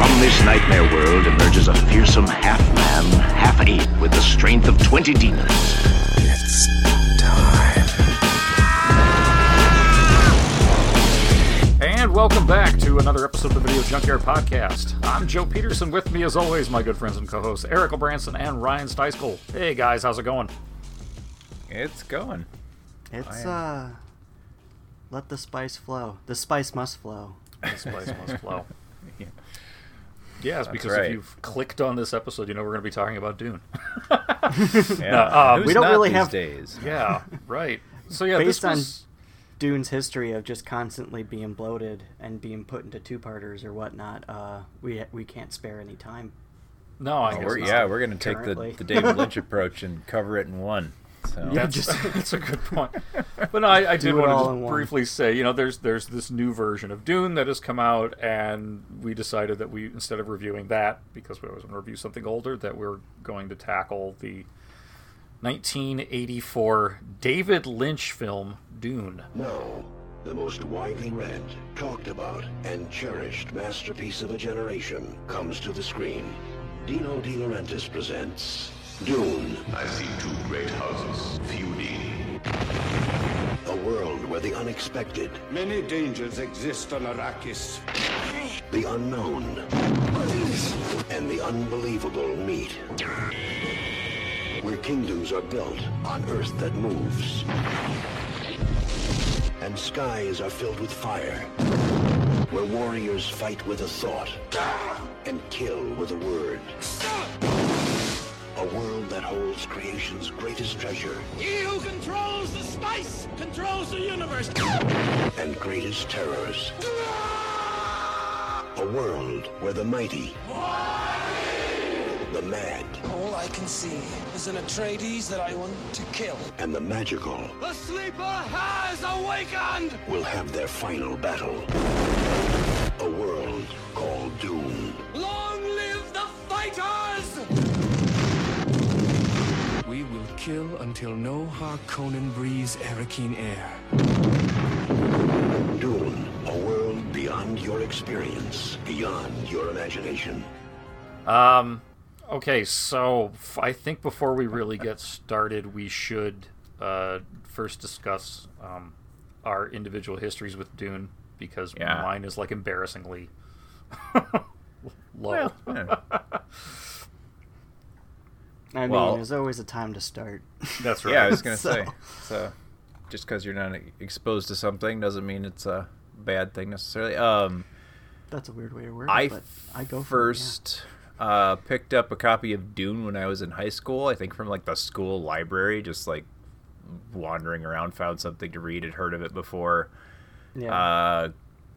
From this nightmare world emerges a fearsome half-man, half-ape with the strength of 20 demons. It's time. And welcome back to another episode of the Video Junkyard Podcast. I'm Joe Peterson. With me, as always, my good friends and co-hosts Eric Branson and Ryan Steiskell. Hey guys, how's it going? It's going. It's uh let the spice flow. The spice must flow. The spice must flow. Yeah. Yes, because right. if you've clicked on this episode, you know we're going to be talking about Dune. Yeah. uh, Who's we don't really have- days. yeah, right. So yeah, Based this on was Dune's history of just constantly being bloated and being put into two parters or whatnot, uh we we can't spare any time. no, I Oh, guess we're, not. yeah, we're gonna take the, the David Lynch approach and cover it in one. So Yeah. That's, just- that's a good point. But no, I, I did want to in just one. briefly say, you know, there's there's this new version of Dune that has come out, and we decided that we instead of reviewing that because we always want to review something older, that we're going to tackle the 1984 David Lynch film Dune. Now, the most widely read, talked about, and cherished masterpiece of a generation comes to the screen. Dino De Laurentiis presents Dune, I see two great houses feuding. a world where the unexpected, Many dangers exist on Arrakis. the unknown, and the unbelievable meet. Where kingdoms are built on earth that moves. And skies are filled with fire. Where warriors fight with a thought and kill with a word. A world that holds creation's greatest treasure He who controls the spice controls the universe. and greatest terrors. A world where the mighty, the mad, All I can see is an Atreides that I want to kill. and the magical The sleeper has awakened! will have their final battle. A world called Doom. Long live the fighters! We will kill until no Harkonnen breathes Arrakeen air. Dune, a world beyond your experience, beyond your imagination. Um, okay, so I think before we really get started, we should uh, first discuss um, our individual histories with Dune because Yeah. mine is like embarrassingly low. Well, yeah. I mean, Well- there's always a time to start. That's right. yeah, I was gonna So- say. So, just because you're not exposed to something doesn't mean it's a bad thing necessarily. Um, That's a weird way to word it, I but I go for it, yeah. first uh, picked up a copy of Dune when I was in high school. I think from like the school library, just like wandering around, found something to read. Had heard of it before. Yeah. Uh,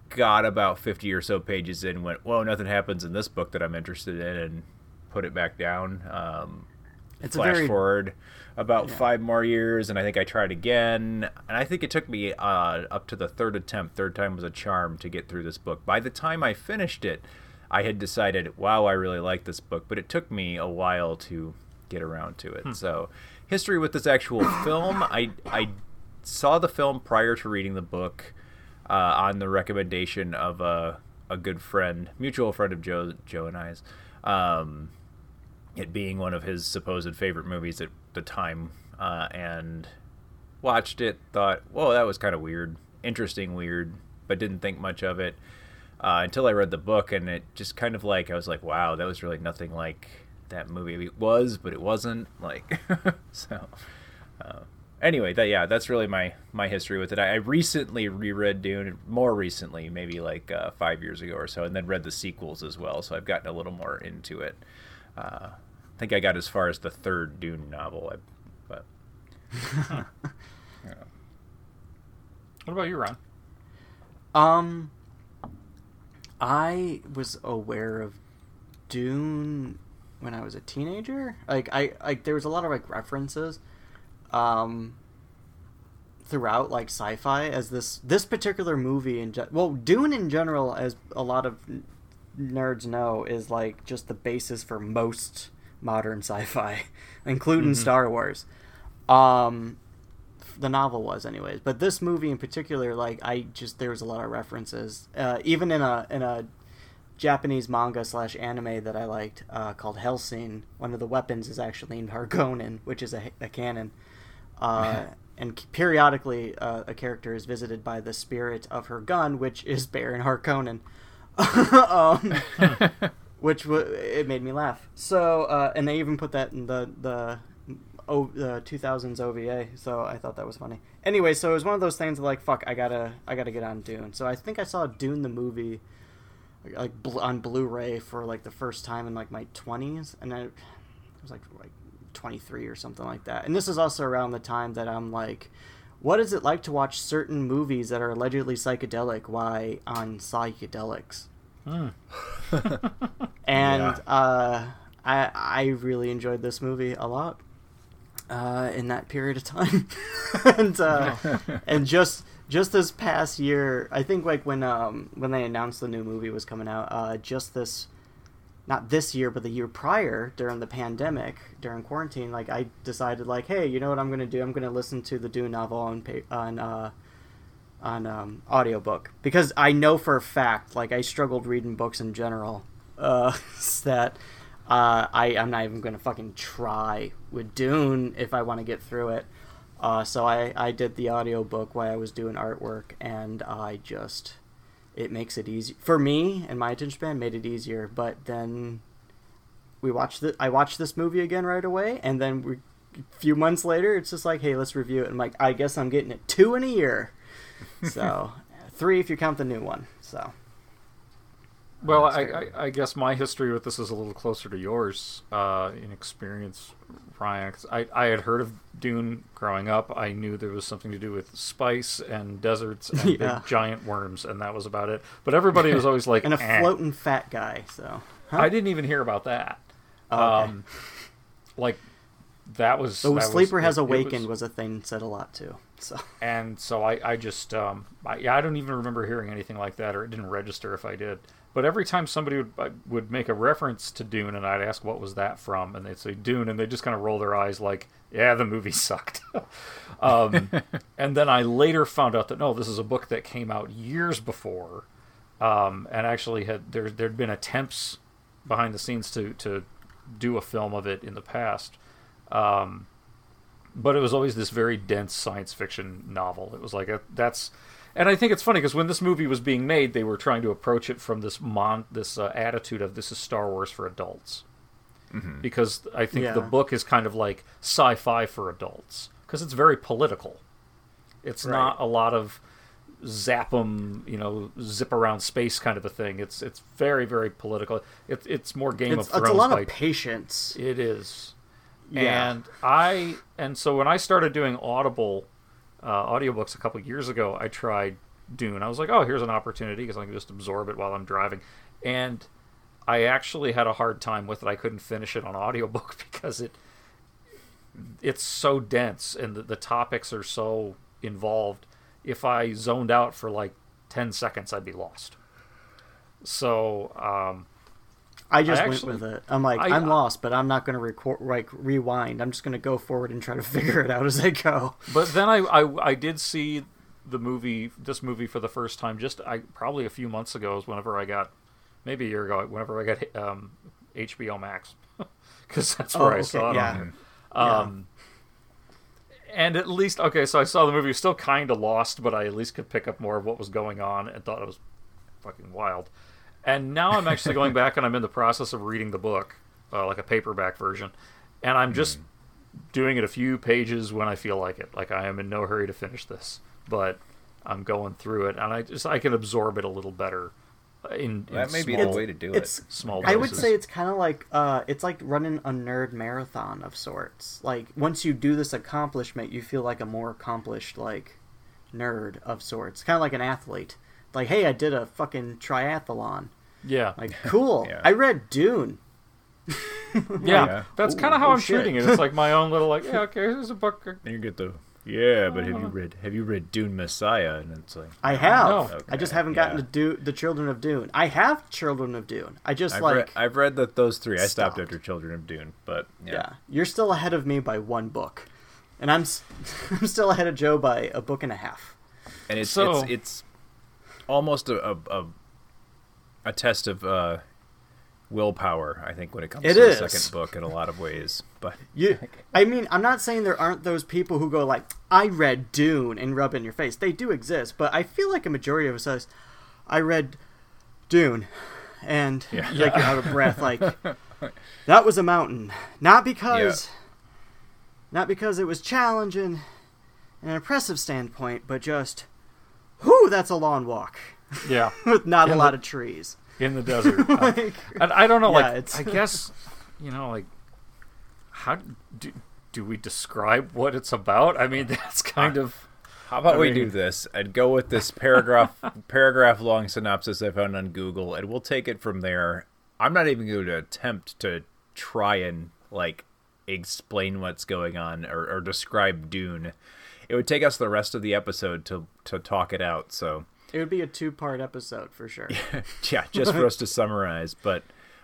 got about fifty or so pages in, went, "Whoa, nothing happens in this book that I'm interested in," and put it back down. Um, it's a flash very forward about Yeah. five more years, and I think I tried again, and I think it took me uh, up to the third attempt. Third time was a charm to get through this book. By the time I finished it, I had decided, wow, I really like this book, but it took me a while to get around to it. So, history with this actual film, I I saw the film prior to reading the book uh, on the recommendation of a a good friend, mutual friend of Joe Joe and I's. Um, it being one of his supposed favorite movies at the time, uh, and watched it, thought, whoa, that was kind of weird, interesting, weird, but didn't think much of it uh, until I read the book, and it just kind of like I was like, wow, that was really nothing like that movie it was, but it wasn't like so. Uh, anyway, that yeah, that's really my my history with it. I, I recently reread Dune, more recently, maybe like uh, five years ago or so, and then read the sequels as well. So I've gotten a little more into it. Uh, think I got as far as the third Dune novel, I, but What about you, Ron? Um, I was aware of Dune when I was a teenager. Like I like there was a lot of like references um throughout like sci-fi as this this particular movie in ge- well Dune in general as a lot of n- nerds know is like just the basis for most modern sci-fi including Mhm. Star Wars. Um the novel was anyways but this movie in particular like i just there was a lot of references uh, even in a in a japanese manga slash anime that i liked uh, called hellsing one of the weapons is actually named harkonnen which is a, a cannon uh, and periodically uh, a character is visited by the spirit of her gun which is baron harkonnen um, which w- it made me laugh so uh, and they even put that in the the o- uh, 2000s OVA, so I thought that was funny. Anyway, so it was one of those things like fuck, I gotta I gotta get on Dune. So I think I saw Dune the movie like, bl- on Blu-ray for like the first time in like my 20s, and I it was like like 23 or something like that. And this is also around the time that I'm like. What is it like to watch certain movies that are allegedly psychedelic Why on psychedelics? And Yeah. uh, I I really enjoyed this movie a lot uh, in that period of time, and uh, and just just this past year, I think like when um when they announced the new movie was coming out, uh, just this. Not this year, but the year prior, during the pandemic, during quarantine, like I decided, like, hey, you know what I'm gonna do? I'm gonna listen to the Dune novel on on uh, on um, audiobook because I know for a fact, like I struggled reading books in general, uh, that uh, I I'm not even gonna fucking try with Dune if I want to get through it. Uh, so I I did the audiobook while I was doing artwork, and I just it makes it easy for me and my attention span made it easier. But then we watched the I watched this movie again right away, and then we, a few months later, it's just like, hey, let's review it. And I'm like, I guess I'm getting it two in a year. So three if you count the new one. So Well, I, I, I guess my history with this is a little closer to yours uh, in experience, Ryan. 'cause I, I had heard of Dune growing up. I knew there was something to do with spice and deserts and Yeah. big giant worms, and that was about it. But everybody was always like, and a "Eh." floating fat guy. So huh? I didn't even hear about that. Oh, okay. Um, like that was. So that was- Sleeper Has it- it Awakened was- was, a thing said a lot too. So and so I, I just um, I, yeah, I don't even remember hearing anything like that, or it didn't register if I did. But every time somebody would uh, would make a reference to Dune, and I'd ask what was that from, and they'd say Dune, and they just kind of roll their eyes like, yeah, the movie sucked. um, and then I later found out that no, this is a book that came out years before, um, and actually had there there'd been attempts behind the scenes to to do a film of it in the past. Um, but it was always this very dense science fiction novel. It was like a, that's, and I think it's funny because when this movie was being made, they were trying to approach it from this mon this uh, attitude of this is Star Wars for adults, because I think the book is kind of like sci-fi for adults because it's very political. It's not a lot of zap 'em, you know, zip around space kind of a thing. It's it's very very political. It's it's more Game it's, of Thrones. it's a lot by- of patience. it is. Yeah. And I and so when I started doing Audible uh, audiobooks a couple years ago, I tried Dune. I was like, oh, here's an opportunity because I can just absorb it while I'm driving. And I actually had a hard time with it. I couldn't finish it on audiobook because it it's so dense and the, the topics are so involved. If I zoned out for like 10 seconds, I'd be lost. So, um, I just actually- went with it. I'm like, I- I, am lost, but I'm not going to record like rewind. I'm just going to go forward and try to figure it out as I go. But then I, I I did see the movie this movie for the first time just I probably a few months ago is whenever I got maybe a year ago whenever I got um, HBO Max because that's where Oh, I saw it yeah. on. Um, and at least okay, so I saw the movie still kind of lost, but I at least could pick up more of what was going on and thought it was fucking wild. And now I'm actually going back and I'm in the process of reading the book, uh, like a paperback version, and I'm just doing it a few pages when I feel like it. Like I am in no hurry to finish this, but I'm going through it, and I just I can absorb it a little better. In, in That may be the way to do It's it. small. I would say it's kind of like uh, it's like running a nerd marathon of sorts. Like once you do this accomplishment, you feel like a more accomplished like nerd of sorts. Kind of like an athlete. Like, hey, I did a fucking triathlon. yeah. Like, cool. Yeah. I read Dune. Yeah, Yeah. that's kind of how oh I'm shit. shooting it. It's like my own little like, yeah, okay, here's a book. And you get the yeah, but have you uh-huh. read have you read Dune Messiah? And it's like I have. No. I just haven't gotten yeah. to do the Children of Dune. I have Children of Dune. I just I've, like read, I've read that those three. I stopped Stopped. after Children of Dune, but yeah. yeah. You're still ahead of me by one book, and I'm s- I'm still ahead of Joe by a book and a half. and it's So- it's it's almost a a, a, a test of uh, willpower. I think when it comes It to is. the second book in a lot of ways, but You, I mean, I'm not saying there aren't those people who go like, "I read Dune" and rub in your face. They do exist, but I feel like a majority of us says, "I read Dune," and like you're out of breath. Like that was a mountain, not because, not because it was challenging, and an impressive standpoint, but just, whoo, that's a long walk Yeah, with not a In lot of trees. in the desert. Uh, Like, and I don't know, Yeah, like, it's- I guess, you know, like, how do do we describe what it's about? I mean, that's kind of How about I we mean- do this and go with this paragraph paragraph long synopsis I found on Google, and we'll take it from there. I'm not even going to attempt to try and like explain what's going on or, or describe Dune. It would take us the rest of the episode to to talk it out. So it would be a two-part episode for sure. yeah, just for us to summarize. But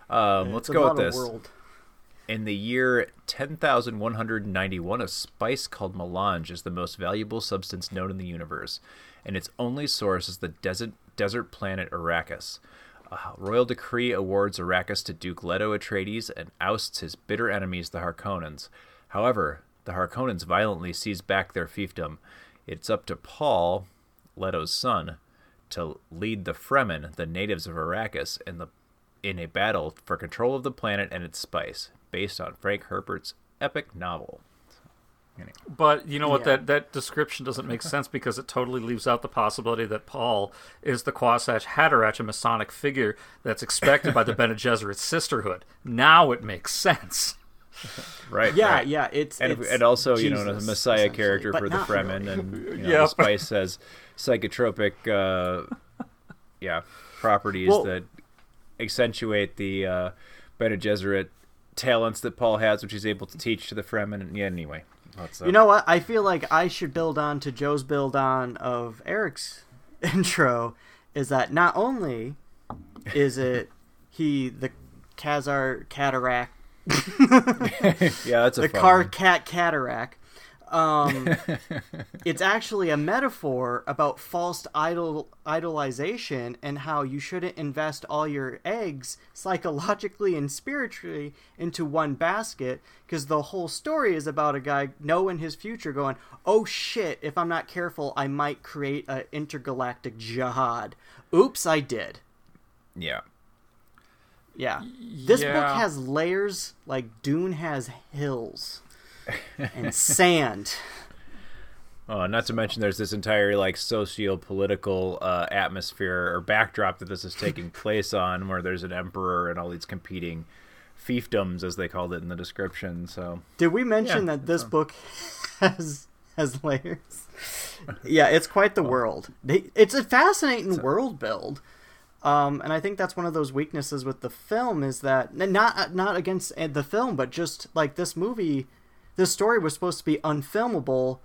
um, let's go with this. World. In the year 10,191, a spice called melange is the most valuable substance known in the universe, and its only source is the desert, desert planet Arrakis. A royal decree awards Arrakis to Duke Leto Atreides and ousts his bitter enemies, the Harkonnens. However, the Harkonnens violently seize back their fiefdom. It's up to Paul, Leto's son, to lead the Fremen, the natives of Arrakis, in the in a battle for control of the planet and its spice, based on Frank Herbert's epic novel. But you know what? Yeah. That that description doesn't make sense because it totally leaves out the possibility that Paul is the Kwisatz Haderach, a Masonic figure that's expected by the Bene Gesserit Sisterhood. Now it makes sense. Right. Yeah, right. yeah, it's And, it's and also, you know, Jesus, the Messiah character for the Fremen, really. and you know, Yeah. the spice has psychotropic, uh, yeah, properties Well- that accentuate the uh, Bene Gesserit talents that Paul has, which he's able to teach to the Fremen. And yeah, anyway, let's, uh, You know what? I feel like I should build on to Joe's build on of Eric's intro. Is that not only is it he the Khazar cataract yeah, that's a the car one. cat cataract. Um, it's actually a metaphor about false idol idolization and how you shouldn't invest all your eggs psychologically and spiritually into one basket because the whole story is about a guy knowing his future going oh shit if i'm not careful i might create an intergalactic jihad oops i did Yeah. Yeah this book has layers like dune has hills and sand Uh, not to mention, there's this entire like socio-political uh, atmosphere or backdrop that this is taking place on, where there's an emperor and all these competing fiefdoms, as they called it in the description. So Did we mention Yeah, that this book has has layers? yeah, it's quite the world. They, it's a fascinating world build, um, and I think that's one of those weaknesses with the film is that not not against uh, the film, but just like this movie, this story was supposed to be unfilmable,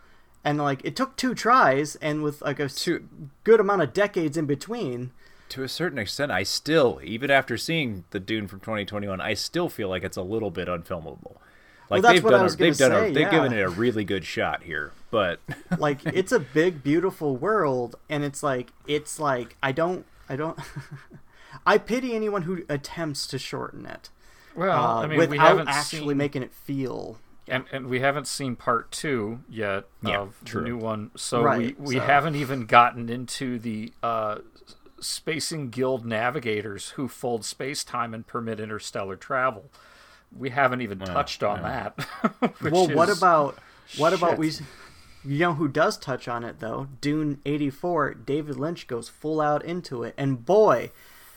and like it took two tries, and with like a Two- good amount of decades in between. to a certain extent, I still, even after seeing the Dune from 2021, I still feel like it's a little bit unfilmable. Like that's they've done, a, they've gonna done, say, a, they've yeah. given it a really good shot here, but like it's a big beautiful world and it's like it's like i don't i don't i pity anyone who attempts to shorten it Well, uh, I mean, without we haven't actually seen, making it feel and and we haven't seen part two yet Yeah, of true. the new one, so Right, we we so- haven't even gotten into the uh, spacing guild navigators who fold space time and permit interstellar travel. We haven't even touched on that. which well what about what about we you know who does touch on it though dune 84 david lynch goes full out into it and boy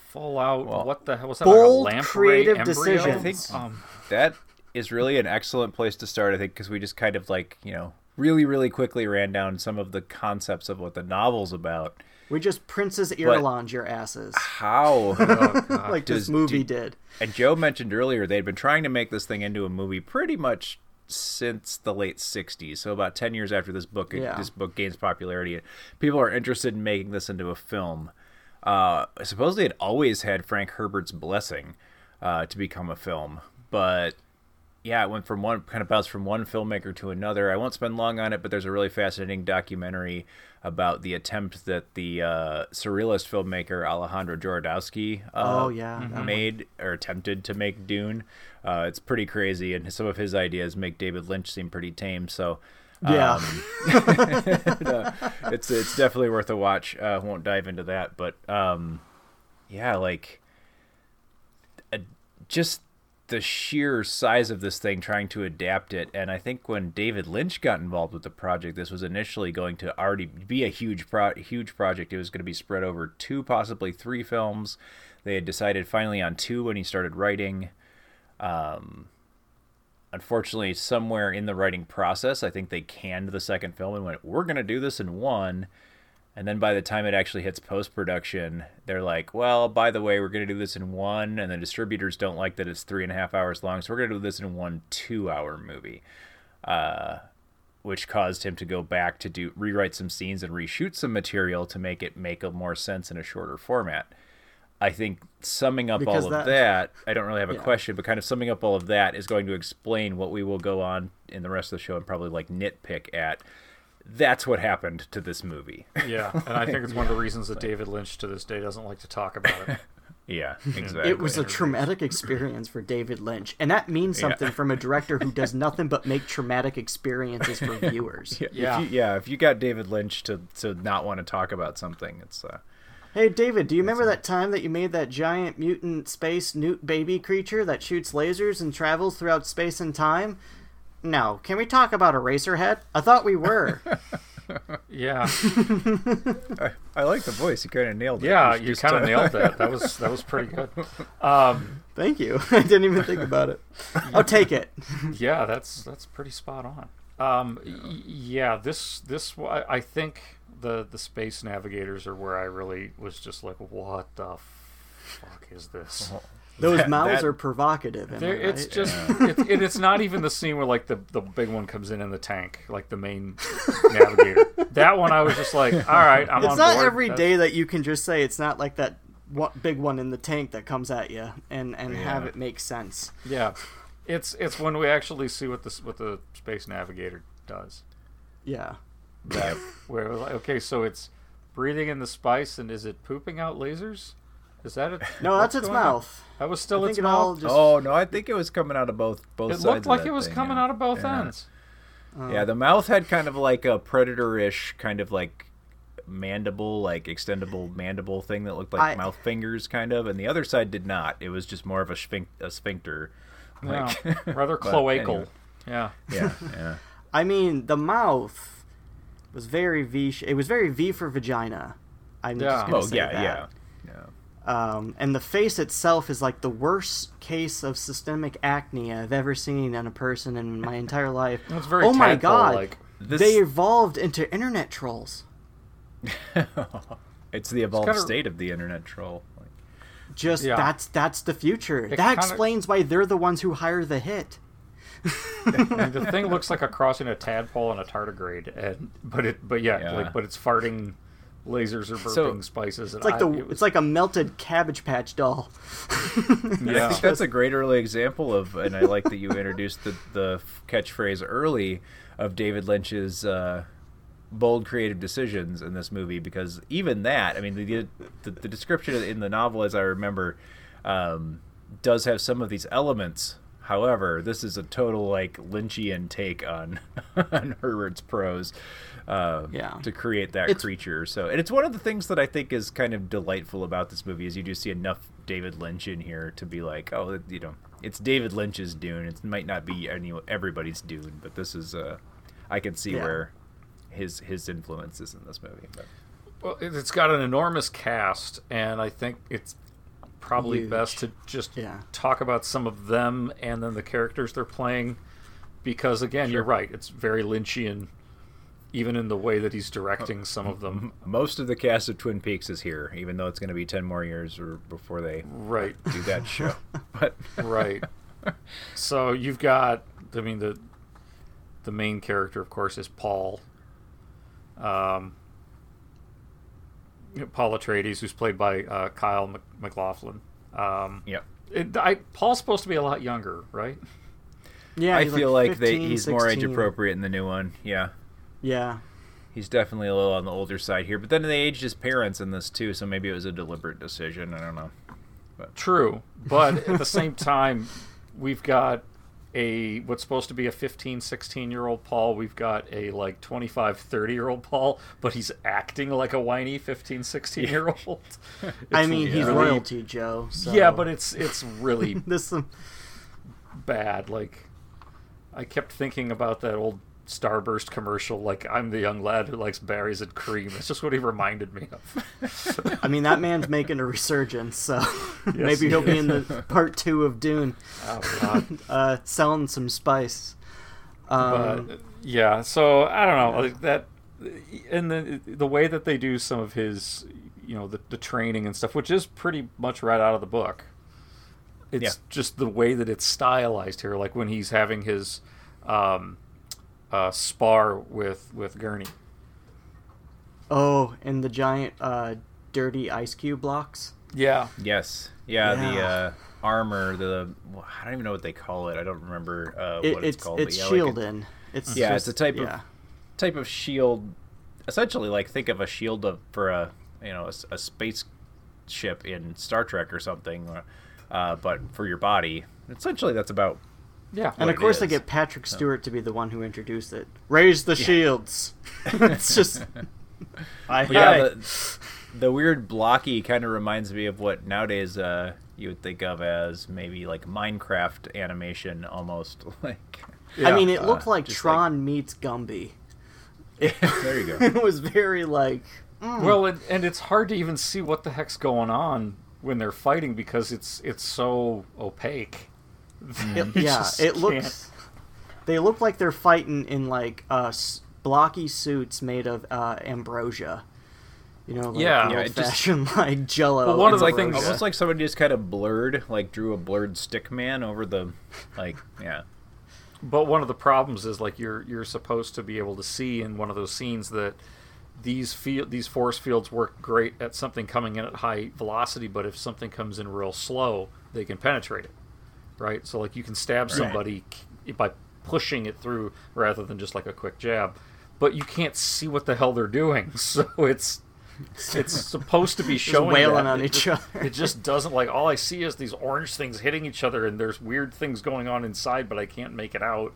full out? Well, what the hell was that? bold, like a lamprey creative embryo? decisions. I think Um, that is really an excellent place to start. I think because we just kind of like you know really, really quickly ran down some of the concepts of what the novel's about. We just Princess Irulan your asses, How? like Does- this movie do- did. and Joe mentioned earlier they'd been trying to make this thing into a movie pretty much since the late 60s so about 10 years after this book Yeah. this book gains popularity people are interested in making this into a film uh, supposedly it always had frank herbert's blessing uh, to become a film but yeah, it went from one kind of bounced from one filmmaker to another. I won't spend long on it, but there's a really fascinating documentary about the attempt that the uh, surrealist filmmaker Alejandro Jodorowsky uh, Oh, yeah, made or attempted to make Dune. Uh, it's pretty crazy, and some of his ideas make David Lynch seem pretty tame. So. Yeah. um, it's it's definitely worth a watch. Uh, won't dive into that, but um, yeah, like uh, just the sheer size of this thing trying to adapt it. And i think when david lynch got involved with the project this was initially going to already be a huge pro- huge project. It was going to be spread over two possibly three films. They had decided finally on two when he started writing. Um, unfortunately somewhere in the writing process i think they canned the second film and went we're going to do this in one and then by the time it actually hits post production, they're like, well, by the way, we're going to do this in one. And the distributors don't like that it's three and a half hours long. So we're going to do this in one two hour movie. Uh, which caused him to go back to do rewrite some scenes and reshoot some material to make it make a more sense in a shorter format. I think summing up Because all of that- that, I don't really have a Yeah. question, but kind of summing up all of that is going to explain what we will go on in the rest of the show and probably like nitpick at. That's what happened to this movie. Yeah, and I think it's one of the reasons that David Lynch to this day doesn't like to talk about it. Yeah, exactly. It was a traumatic experience for David Lynch, and that means Yeah. something from a director who does nothing but make traumatic experiences for viewers. yeah. Yeah. If you, yeah, if you got David Lynch to to not want to talk about something, it's uh, Hey, David, do you remember that time that you made that giant mutant space newt baby creature that shoots lasers and travels throughout space and time? No. Can we talk about Eraserhead? I thought we were. Yeah, I, I like the voice. You kind of nailed it. yeah, you kind of uh, nailed that. That was that was pretty good. Um, Thank you. I didn't even think about it. I'll take it. yeah, that's that's pretty spot on. Um, y- yeah, this this I I think the the space navigators are where I really was just like, what the fuck is this? Those That- mouths that- are provocative. Am There, I it's right? just it's, it, it's not even the scene where like the the big one comes in in the tank, like the main navigator. That one I was just like, all right, I'm It's on not board. every That's- day that you can just say it's not like that one, big one in the tank that comes at you and and have it make sense. Yeah, it's it's when we actually see what this what the space navigator does. Yeah. That where like, okay, so it's breathing in the spice, and is it pooping out lasers? Is that it? No, that's its mouth. That was still I its it mouth. just Oh no, I think it was coming out of both both It sides. looked of like that it was thing, coming yeah. out of both Yeah. ends. Oh. Yeah, the mouth had kind of like a predator-ish kind of like mandible, like extendable mandible thing that looked like I- mouth fingers, kind of, and the other side did not. It was just more of a, sphinx- a sphincter. Yeah, Like, rather cloacal. anyway. Yeah. yeah, yeah. I mean, the mouth was very V. It was very V for vagina. I'm Yeah. just gonna Oh say yeah, that. Yeah, yeah. Um, and the face itself is like the worst case of systemic acne I've ever seen in a person in my entire life. It's very oh my god! like- This- They evolved into internet trolls. It's the evolved kinda- state of the internet troll. Like, Just Yeah. that's that's the future. It that kinda- explains why they're the ones who hire the hit. I mean, the thing looks like a crossing a tadpole and a tardigrade, and but it but yeah, Yeah. like but it's farting lasers or burping So- spices. And It's like I, the it was- it's like a melted Cabbage Patch doll. I yeah. think that's a great early example of, and I like that you introduced the the catchphrase early of David Lynch's uh, bold creative decisions in this movie because even that, I mean, the the, the description in the novel, as I remember, um, does have some of these elements. However, this is a total like Lynchian take on on Herbert's prose. Uh, Yeah. to create that It's- creature. So, and it's one of the things that I think is kind of delightful about this movie is you do see enough David Lynch in here to be like, oh, you know, it's David Lynch's Dune. It might not be any everybody's Dune, but this is uh, I can see Yeah. where his his influence is in this movie. But Well, it- it's got an enormous cast, and I think it's probably Huge. best to just Yeah. talk about some of them and then the characters they're playing, because again, you're right. It's very Lynchian even in the way that he's directing some of them. Most of the cast of Twin Peaks is here, even though it's going to be ten more years or before they Right. do that show. but right. So you've got, I mean, the the main character, of course, is Paul. Um, Paul Atreides, who's played by uh, Kyle Mc- MacLachlan. Um, Yep. it, I, Paul's supposed to be a lot younger, right? Yeah, I feel like, they, 15, he's more age appropriate in the new one. Yeah. Yeah. He's definitely a little on the older side here, but then they aged his parents in this too, so maybe it was a deliberate decision. I don't know. True, but at the same time, we've got a what's supposed to be a 15, 16 year old Paul. We've got a like 25, 30 year old Paul, but he's acting like a whiny 15, 16 year old. I mean, he's royalty, Joe. So. Yeah, but it's it's really this bad. Like, I kept thinking about that old Starburst commercial. Like, I'm the young lad who likes berries and cream. It's just what he reminded me of. I mean, that man's making a resurgence, so Yes, maybe he he'll be in the part two of Dune, Oh uh, selling some spice. Um, but yeah, so I don't know like that, and the the way that they do some of his, you know, the, the training and stuff, which is pretty much right out of the book. It's Yeah. just the way that it's stylized here, like when he's having his um, uh, spar with with Gurney. oh, and the giant uh, dirty ice cube blocks. Yeah, Yes. Yeah, the uh, armor, the well, I don't even know what they call it. I don't remember uh, It, what it's, it's called. it's but yeah, like a- It's yeah, just, it's a type yeah. of type of shield. Essentially, like think of a shield of, for a you know a, space ship in Star Trek or something, uh, but for your body. Essentially, that's about yeah, And of course, they get Patrick Stewart to be the one who introduced it. Raise the shields. it's just. I But yeah, I- the, the weird blocky kind of reminds me of what nowadays uh, you would think of as maybe like Minecraft animation, almost like. I mean, it uh, looked like just Tron meets Gumby. there you go. It was very like. mm. Well, and, and it's hard to even see what the heck's going on when they're fighting because it's it's so opaque. It- yeah, just it can't- looks. They look like they're fighting in like uh, blocky suits made of uh, ambrosia. You know, like Yeah. the Yeah, it just- old-fashioned like Jello. Well, one of the things- almost like somebody just kind of blurred, like drew a blurred stick man over the, like yeah. But one of the problems is like you're you're supposed to be able to see in one of those scenes that these field these force fields work great at something coming in at high velocity, but if something comes in real slow, they can penetrate it. Right? So like you can stab somebody k- by pushing it through rather than just like a quick jab. But you can't see what the hell they're doing. So it's it's supposed to be showing wailing that. on It each just- other. It just doesn't like all I see is these orange things hitting each other, and there's weird things going on inside, but I can't make it out.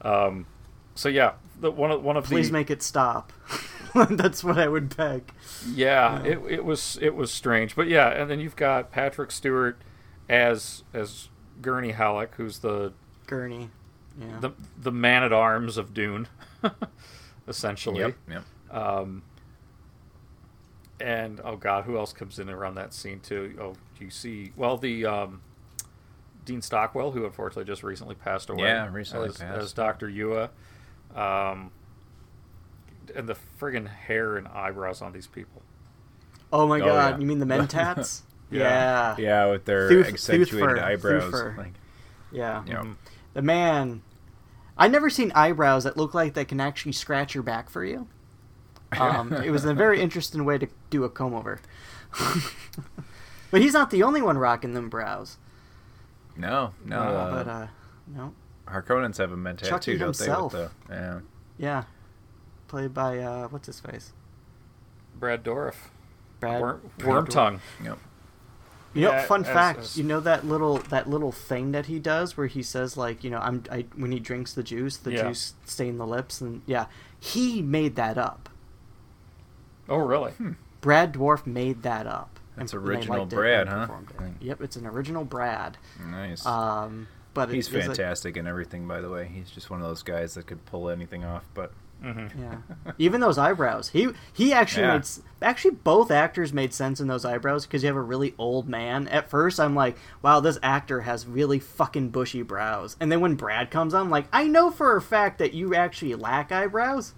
Um, so yeah, the, one of one of Please the make it stop. That's what I would beg. yeah, it, it was it was strange, but yeah, and then you've got Patrick Stewart as as Gurney Halleck, who's the Gurney. Yeah. the the man at arms of Dune, essentially. Yep. Yep. Um, and oh god, who else comes in around that scene too? Oh, you see, well the um, Dean Stockwell, who unfortunately just recently passed away. Yeah, recently as, passed. as Doctor Yueh. Um, and the friggin' hair and eyebrows on these people. oh my Oh, god, yeah. you mean the Mentats? Yeah. yeah. Yeah, with their Thoof- accentuated Thufir, eyebrows. Thufir. Like, Yeah. yeah. The man. I never seen eyebrows that look like they can actually scratch your back for you. Um, it was a very interesting way to do a comb over. but he's not the only one rocking them brows. No, no. No, uh, but uh, no, Harkonnens have a men Chucky tattoo, don't himself. they? With the, yeah. yeah, played by uh, what's his face? Brad Dourif. Brad. Worm, worm Dourif. tongue. Yep. You know, Yeah, fun as- fact. as- You know that little that little thing that he does where he says like, you know, I'm I when he drinks the juice, the Yeah. juice stain the lips, and yeah, he made that up. Oh, really? Brad Dourif made that up. That's and original liked it Brad, huh? it. Yep, it's an original Brad. Nice. Um, but He's is a- fantastic in everything, by the way. He's just one of those guys that could pull anything off. But Yeah, even those eyebrows. He he actually Yeah. made actually both actors made sense in those eyebrows because you have a really old man. At first, I'm like, wow, this actor has really fucking bushy brows. And then when Brad comes on, I'm like, I know for a fact that you actually lack eyebrows.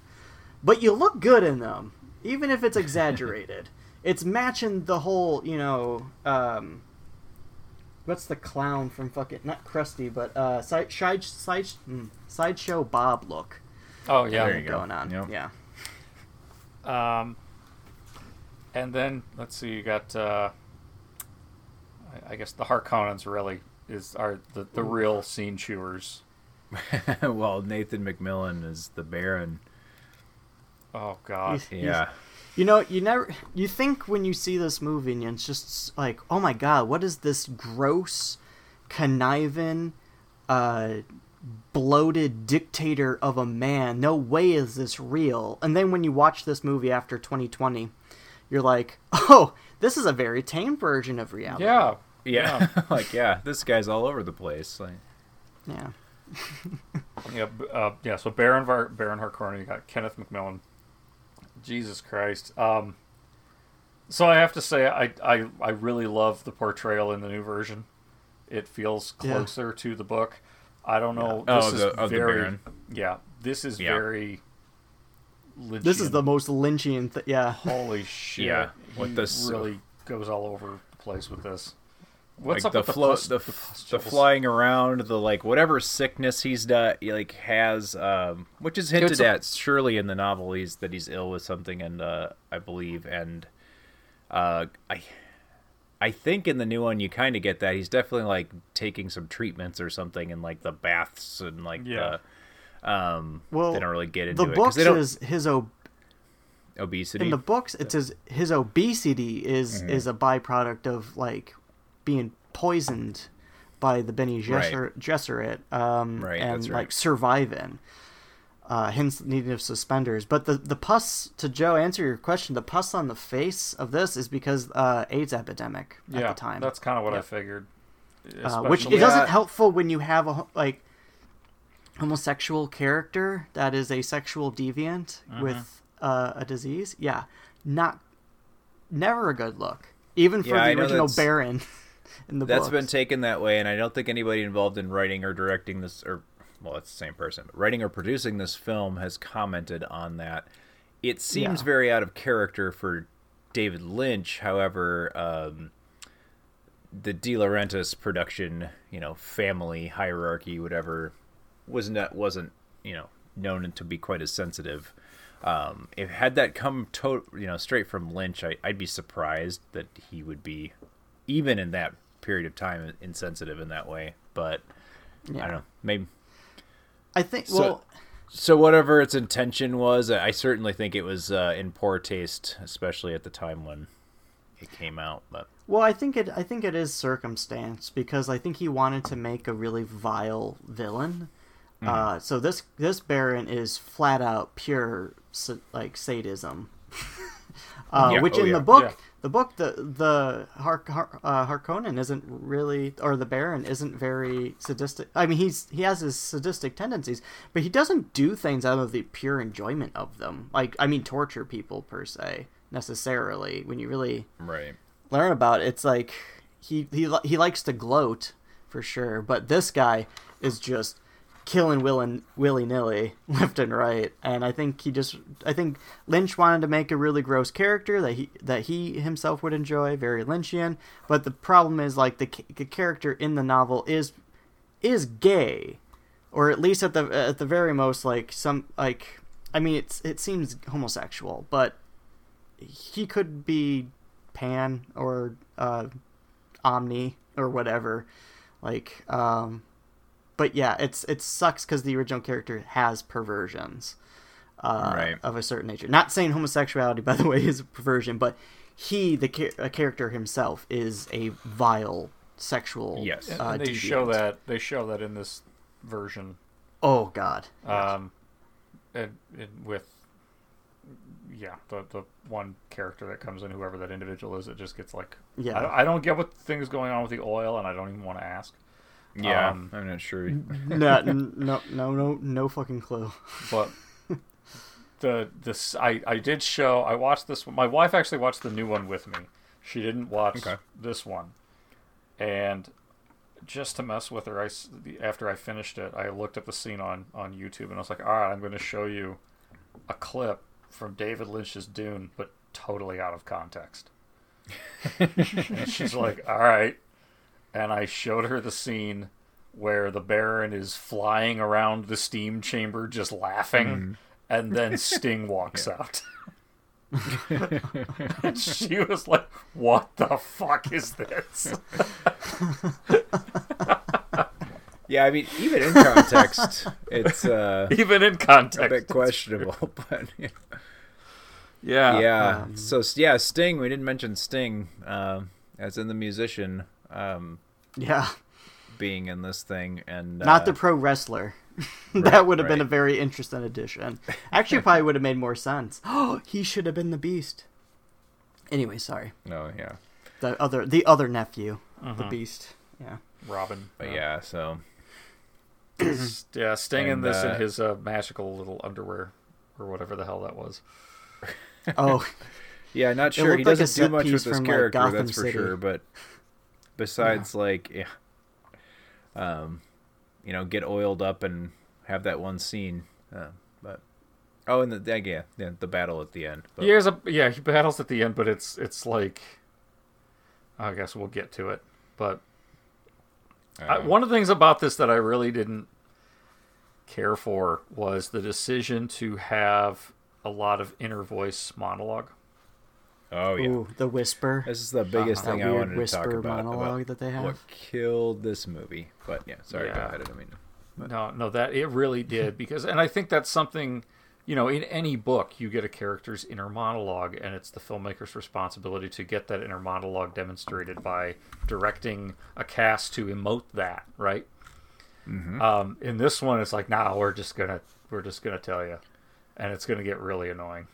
but you look good in them, even if it's exaggerated. it's matching the whole, you know, um, what's the clown from fucking not Krusty, but uh, side side side mm, sideshow Bob look Oh yeah. There you go. going on. Yep. Yeah. Um, and then let's see, you got. Uh, I, I guess the Harkonnens really is are the, the real scene chewers. well, Nathan McMillan is the Baron. Oh God. He's- Yeah. You know, you never you think when you see this movie and it's just like, oh my god, what is this gross, conniving, uh, bloated dictator of a man? No way is this real. And then when you watch this movie after 2020, you're like, oh, this is a very tame version of reality. Yeah. Yeah. like, yeah, this guy's all over the place. Like, Yeah. Yeah. Uh, yeah. So Baron Var- Baron Harkonnen, you got Kenneth McMillan. Jesus Christ. Um. So I have to say, I I I really love the portrayal in the new version. It feels Yeah. closer to the book. I don't know. Oh, This is the- of the very. Baron. Yeah. This is Yeah. very. This is the most Lynchian th- yeah. Holy shit! Yeah, he this- really goes all over the place with this. What's like up the with the flo- pus- the, the f- the flying around, the like whatever sickness he's done, like has, um, which is hinted a- at surely in the novel. He's that he's ill with something, and uh, I believe, and uh, I, I think in the new one you kind of get that he's definitely like taking some treatments or something, and like the baths and like Yeah. the, um, Well, they don't really get into the it 'cause books they don't is his ob- obesity. in the books it says his obesity is Mm-hmm. is a byproduct of like being poisoned by the Bene Gesser- Gesserit um, Right, and that's right. like surviving. Uh, hence needing of suspenders. But the the pus to Joe answer your question, the pus on the face of this is because uh, AIDS epidemic at yeah, the time. that's kind of what I figured. uh, which Especially- it doesn't helpful when you have a like homosexual character that is a sexual deviant Mm-hmm. with uh, a disease. Yeah, not never a good look, even for Yeah, the know original Baron in the That's books. been taken that way, and I don't think anybody involved in writing or directing this, or well, it's the same person, but writing or producing this film has commented on that. It seems Yeah. very out of character for David Lynch. However, um, the De Laurentiis production, you know, family hierarchy, whatever, was not wasn't you know known to be quite as sensitive. Um, if had that come to you know straight from Lynch, I, I'd be surprised that he would be even in that period of time insensitive in that way. But I don't know, maybe. I think. So- Well, So whatever its intention was, I certainly think it was uh, in poor taste, especially at the time when it came out. But well, I think it. I think it is circumstance because I think he wanted to make a really vile villain. Mm-hmm. Uh, so this this Baron is flat out pure like sadism. uh, Yeah, which oh in yeah, the book, yeah. The book, the the uh, Harkonnen isn't really, or the Baron isn't very sadistic. I mean, he's he has his sadistic tendencies, but he doesn't do things out of the pure enjoyment of them. Like, I mean, torture people per se necessarily. When you really right, learn about it, it's like he he he likes to gloat for sure, but this guy is just killing willy willy nilly left and right, and I think he just I think Lynch wanted to make a really gross character that he that he himself would enjoy, very Lynchian. But the problem is like the, the character in the novel is is gay, or at least at the at the very most like some like I mean it's it seems homosexual, but he could be pan or uh, omni or whatever. Like um but yeah it's it sucks because the original character has perversions uh, Right. of a certain nature not saying homosexuality by the way is a perversion but he the cha- a character himself is a vile sexual Yes. Uh, and they show that they show that in this version, oh god um, and, and with yeah, the the one character that comes in, whoever that individual is, it just gets like Yeah. I, I don't get what things going on with the oil, and I don't even want to ask. Yeah, Um, I'm not sure. no, no no no no fucking clue but the this I I did show I watched this one. My wife actually watched the new one with me. She didn't watch Okay. this one, and just to mess with her, I after I finished it, I looked up the scene on on YouTube and I was like, all right, I'm going to show you a clip from David Lynch's Dune, but totally out of context. and she's like, "All right," and I showed her the scene where the Baron is flying around the steam chamber, just laughing, and then Sting walks out. and she was like, "What the fuck is this?" Yeah, I mean, even in context, it's uh, Even in context, a bit it's- questionable. But you know. Yeah. yeah, Um, so yeah, Sting. We didn't mention Sting, um, as in the musician, um, Yeah. being in this thing, and Not uh, the pro wrestler. that would have been a very interesting addition. Actually, probably would have made more sense. Oh, he should have been the Beast. Anyway, sorry. No, yeah, The other, the other nephew, the Mhm. Beast. Yeah. Robin. but yeah, so yeah, Sting in this uh, in his uh, magical little underwear or whatever the hell that was. Oh, yeah, not It sure. He like doesn't do much with piece this from, like, character, Gotham that's for City. sure. But besides, like, yeah, um, you know, get oiled up and have that one scene, uh, but oh, and the yeah, yeah, the battle at the end. But, He a yeah, he battles at the end, but it's it's like I guess we'll get to it. But I, uh, one of the things about this that I really didn't care for was the decision to have a lot of inner voice monologue. Oh yeah. ooh, the whisper. This is the biggest That thing I weird wanted to talk whisper about. monologue about that they have. What killed this movie? But yeah, sorry, go ahead. I didn't mean. to- No, no, that it really did because, and I think that's something, you know, in any book you get a character's inner monologue, and it's the filmmaker's responsibility to get that inner monologue demonstrated by directing a cast to emote that, right? Um, in this one, it's like, nah, we're just gonna, we're just gonna tell you, and it's gonna get really annoying.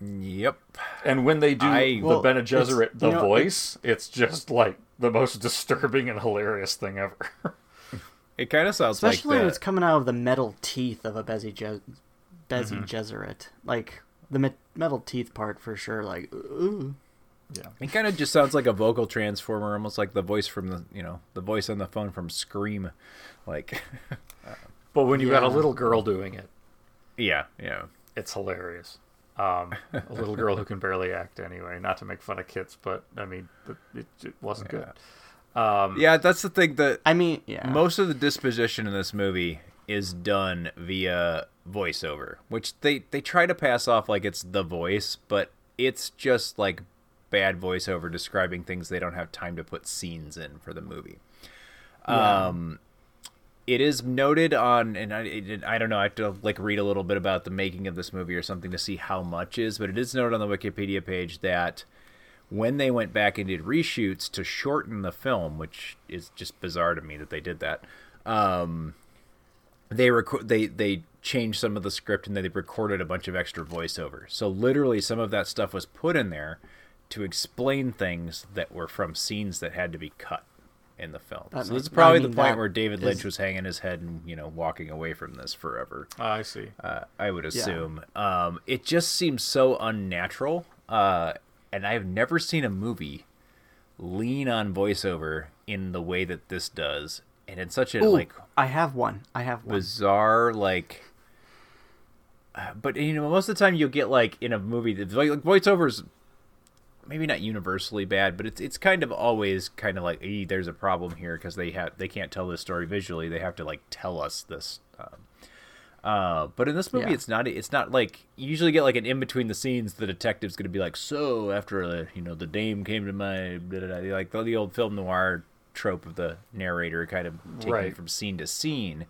Yep. And when they do I- the Well, Bene Gesserit, the you know, voice, it's just like the most disturbing and hilarious thing ever. It kind of sounds Especially like when that. it's coming out of the metal teeth of a Bezzy, Je- Bezzy Mm-hmm. Gesserit. Like, the me- metal teeth part for sure. Like, ooh. Yeah. It kind of just sounds like a vocal transformer, almost like the voice from the, you know, the voice on the phone from Scream. Like, but when you got a little girl doing it, yeah, yeah. it's hilarious. Um, a little girl who can barely act anyway. Not to make fun of kids, but I mean, it, it wasn't good. Um, Yeah, that's the thing that I mean, yeah. most of the disposition in this movie is done via voiceover, which they they try to pass off like it's the voice, but it's just like bad voiceover describing things they don't have time to put scenes in for the movie. Um it is noted on and I it, I don't know, I have to like read a little bit about the making of this movie or something to see how much is, but it is noted on the Wikipedia page that when they went back and did reshoots to shorten the film, which is just bizarre to me that they did that. Um, they record they they changed some of the script and they recorded a bunch of extra voiceover. So literally, some of that stuff was put in there to explain things that were from scenes that had to be cut in the film. That so ma- this is probably I the point where David Lynch is- was hanging his head and you know walking away from this forever. I see. Uh, I would assume. Um, it just seems so unnatural. Uh, and I've never seen a movie lean on voiceover in the way that this does, and in such a Ooh, like I have one. I have one. bizarre like. Uh, but you know, most of the time you'll get like in a movie that like, like voiceovers, maybe not universally bad, but it's it's kind of always kind of like, "Ee, there's a problem here because they have they can't tell this story visually. They have to like tell us this. Um, uh, but in this movie, Yeah. it's not. It's not like you usually get like an in between the scenes. The detective's going to be like, "So after uh, you know the dame came to my blah, blah, blah," like the, the old film noir trope of the narrator kind of taking Right. it from scene to scene."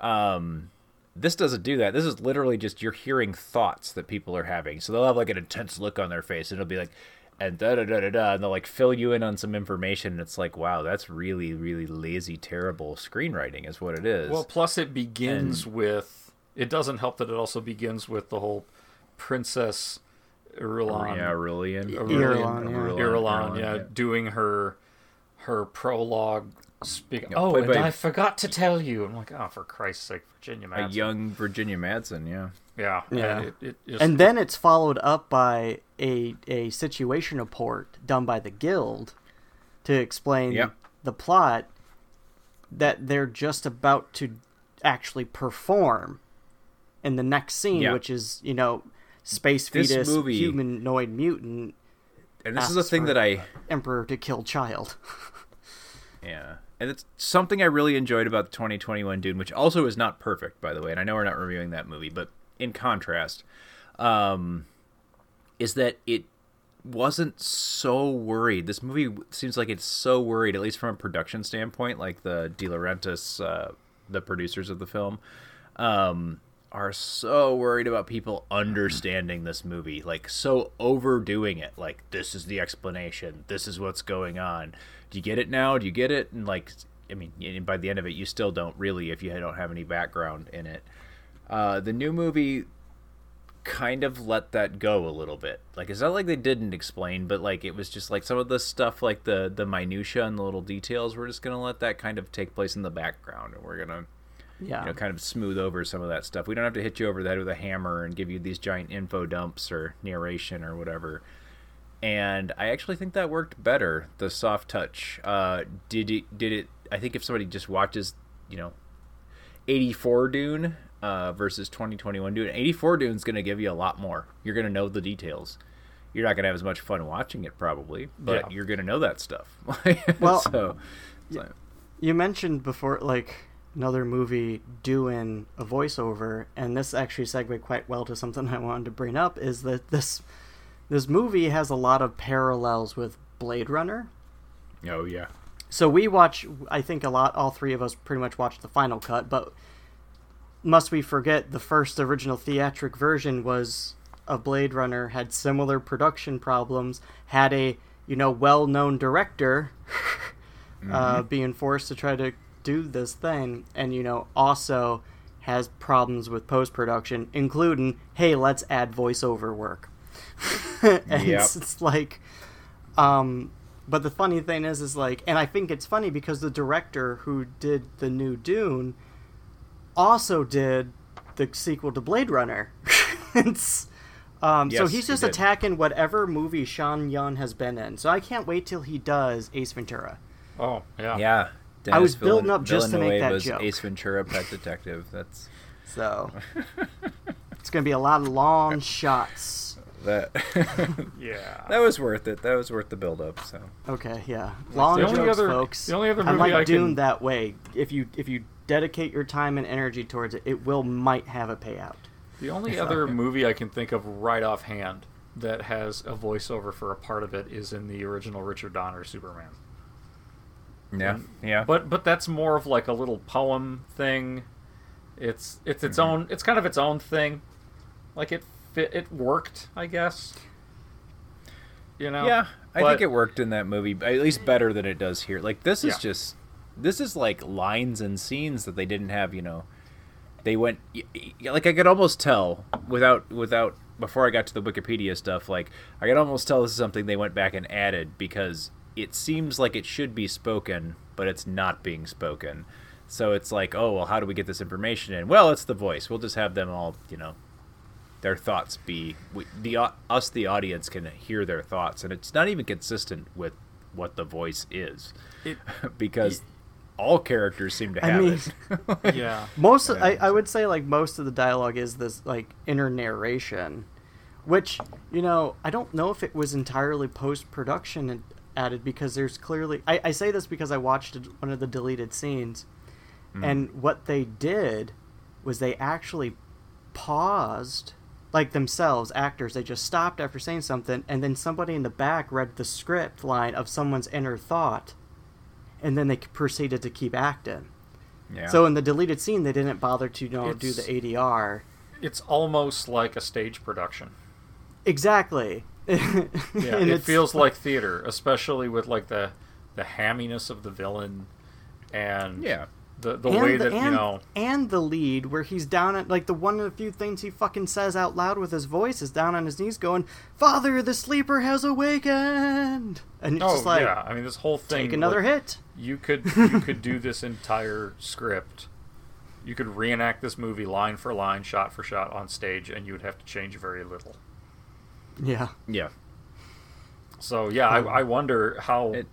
Um, this doesn't do that. This is literally just you're hearing thoughts that people are having. So they'll have like an intense look on their face, and it'll be like, and da da da da da, and they'll like fill you in on some information. And it's like, wow, that's really really lazy, terrible screenwriting, is what it is. Well, plus it begins with. It doesn't help that it also begins with the whole princess Irulan. Oh, yeah, Aurelian. Irulan, Irulan. Irulan, Irulan, yeah, yeah. doing her her prologue. Speak. Yeah, oh, and by- I forgot to tell you. I'm like, oh, for Christ's sake, Virginia a young Virginia Madsen, yeah. yeah, Yeah. and it, it just, and then it's followed up by a a situation report done by the guild to explain Yep. the plot that they're just about to actually perform in the next scene, Yeah. which is you know space This fetus movie- humanoid mutant And this is the thing that I emperor to kill child. Yeah. And it's something I really enjoyed about the 2021 Dune, which also is not perfect, by the way. And I know we're not reviewing that movie, but in contrast, um, is that it wasn't so worried. This movie seems like it's so worried, at least from a production standpoint, like the De Laurentiis, uh, the producers of the film, um, are so worried about people understanding this movie, like so overdoing it. Like this is the explanation. This is what's going on. Do you get it now? Do you get it? And like, I mean, by the end of it, you still don't really if you don't have any background in it. Uh, the new movie kind of let that go a little bit. Like it's not like they didn't explain, but like it was just like some of the stuff, like the the minutia and the little details. We're just gonna let that kind of take place in the background, and we're gonna Yeah. you know, kind of smooth over some of that stuff. We don't have to hit you over the head with a hammer and give you these giant info dumps or narration or whatever. And I actually think that worked better. The soft touch. Uh, did it? Did it? I think if somebody just watches, you know, 84 Dune uh, versus 2021 Dune, 84 Dune's going to give you a lot more. You're going to know the details. You're not going to have as much fun watching it probably, but Yeah. you're going to know that stuff. Well, so, so You mentioned before, like another movie doing a voiceover, and this actually segued quite well to something I wanted to bring up. Is that this this movie has a lot of parallels with Blade Runner. oh yeah, So we watch. I think a lot. All three of us pretty much watched the final cut, but must we forget the first original theatric version was of Blade Runner had similar production problems, had a you know well known director uh, being forced to try to do this thing, and you know also has problems with post production, including hey let's add voiceover work. and Yep. it's, it's like um but the funny thing is is like and i think it's funny because the director who did the new dune also did the sequel to blade runner it's um so he's just did. attacking whatever movie sean Young has been in so i can't wait till he does ace ventura Oh, yeah. Yeah. I was Denis building up just to make that Villanueva's joke. Ace Ventura Pet Detective. That's so it's gonna be a lot of long shots that. Yeah. that was worth it. That was worth the build up. So okay yeah long the only jokes other- folks the only other I movie like I dune can- that way if you if you dedicate your time and energy towards it it will might have a payout The only other movie I can think of right offhand that has a voiceover for a part of it is in the original Richard Donner Superman. yeah, yeah. But but that's more of like a little poem thing. It's it's its mm-hmm. own it's kind of its own thing. Like it fit it worked, I guess. You know. yeah, I But- think it worked in that movie, at least better than it does here. Like this is Yeah. just this is like lines and scenes that they didn't have. You know, they went like I could almost tell without without before I got to the Wikipedia stuff. Like I could almost tell this is something they went back and added because it seems like it should be spoken, but it's not being spoken. So it's like, oh well, how do we get this information in? Well, it's the voice. We'll just have them all, you know, their thoughts be we, the au- us the audience can hear their thoughts, and it's not even consistent with what the voice is, It- because all characters seem to I have mean- it. Yeah. most I, I would say like most of the dialogue is this like inner narration which you know i don't know if it was entirely post-production added because there's clearly i, I say this because i watched one of the deleted scenes mm. and what they did was they actually paused like themselves actors they just stopped after saying something and then somebody in the back read the script line of someone's inner thought and then they proceeded to keep acting yeah. so in the deleted scene, they didn't bother to you know do the ADR. It's almost like a stage production. Exactly. Yeah, And it feels like theater, especially with like the the hamminess of the villain and yeah, the the and way the, that and, you know and the lead where he's down at like the one of the few things he fucking says out loud with his voice is down on his knees going, "Father, the sleeper has awakened," and it's oh just like yeah, I mean this whole thing. take another like, hit. You could you could do this entire script. You could reenact this movie line for line, shot for shot on stage, and you would have to change very little. Yeah. yeah. So yeah, I, I wonder how It-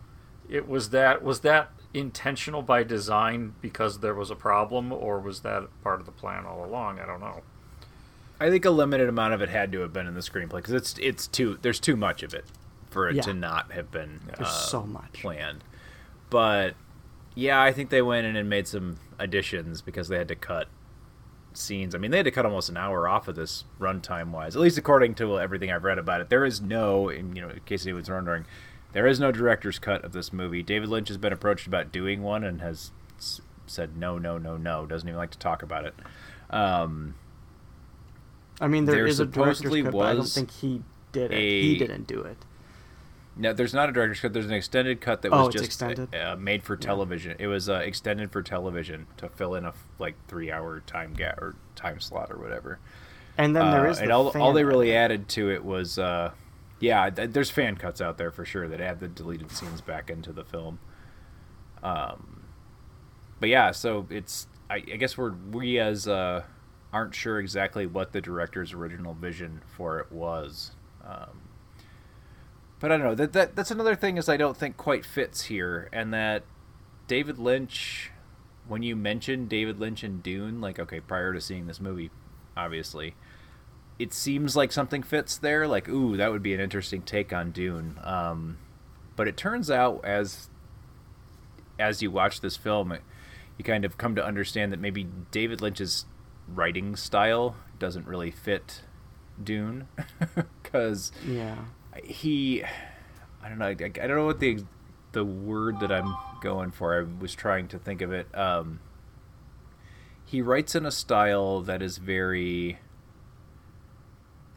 it, was that was that intentional by design because there was a problem, or was that part of the plan all along? I don't know. I think a limited amount of it had to have been in the screenplay because it's it's too there's too much of it for it Yeah. to not have been There's uh, so much. planned. But yeah, I think they went in and made some additions because they had to cut scenes. I mean, they had to cut almost an hour off of this runtime wise, at least according to everything I've read about it. There is no, in, you know, in case anyone's wondering, there is no director's cut of this movie. David Lynch has been approached about doing one and has said no, no, no, no. Doesn't even like to talk about it. Um, I mean, there There is a director's cut, but I don't think he did it. a- He didn't do it. No, there's not a director's cut. There's an extended cut that Oh, was just extended? Uh, made for television. It was uh, extended for television to fill in a like three hour time gap or time slot or whatever. And then there is Uh, is and the all, all they really added to it was, uh, yeah, th- there's fan cuts out there for sure that add the deleted scenes back into the film. Um, but yeah, so it's I, I guess we're we as uh, aren't sure exactly what the director's original vision for it was. Um, but I don't know that, that that's another thing is I don't think quite fits here, and that David Lynch, when you mention David Lynch and Dune, like okay, prior to seeing this movie, obviously, it seems like something fits there. Like ooh, that would be an interesting take on Dune. Um, but it turns out as as you watch this film, it, you kind of come to understand that maybe David Lynch's writing style doesn't really fit Dune because Yeah. he I don't know I, I don't know what the the word that I'm going for I was trying to think of it um he writes in a style that is very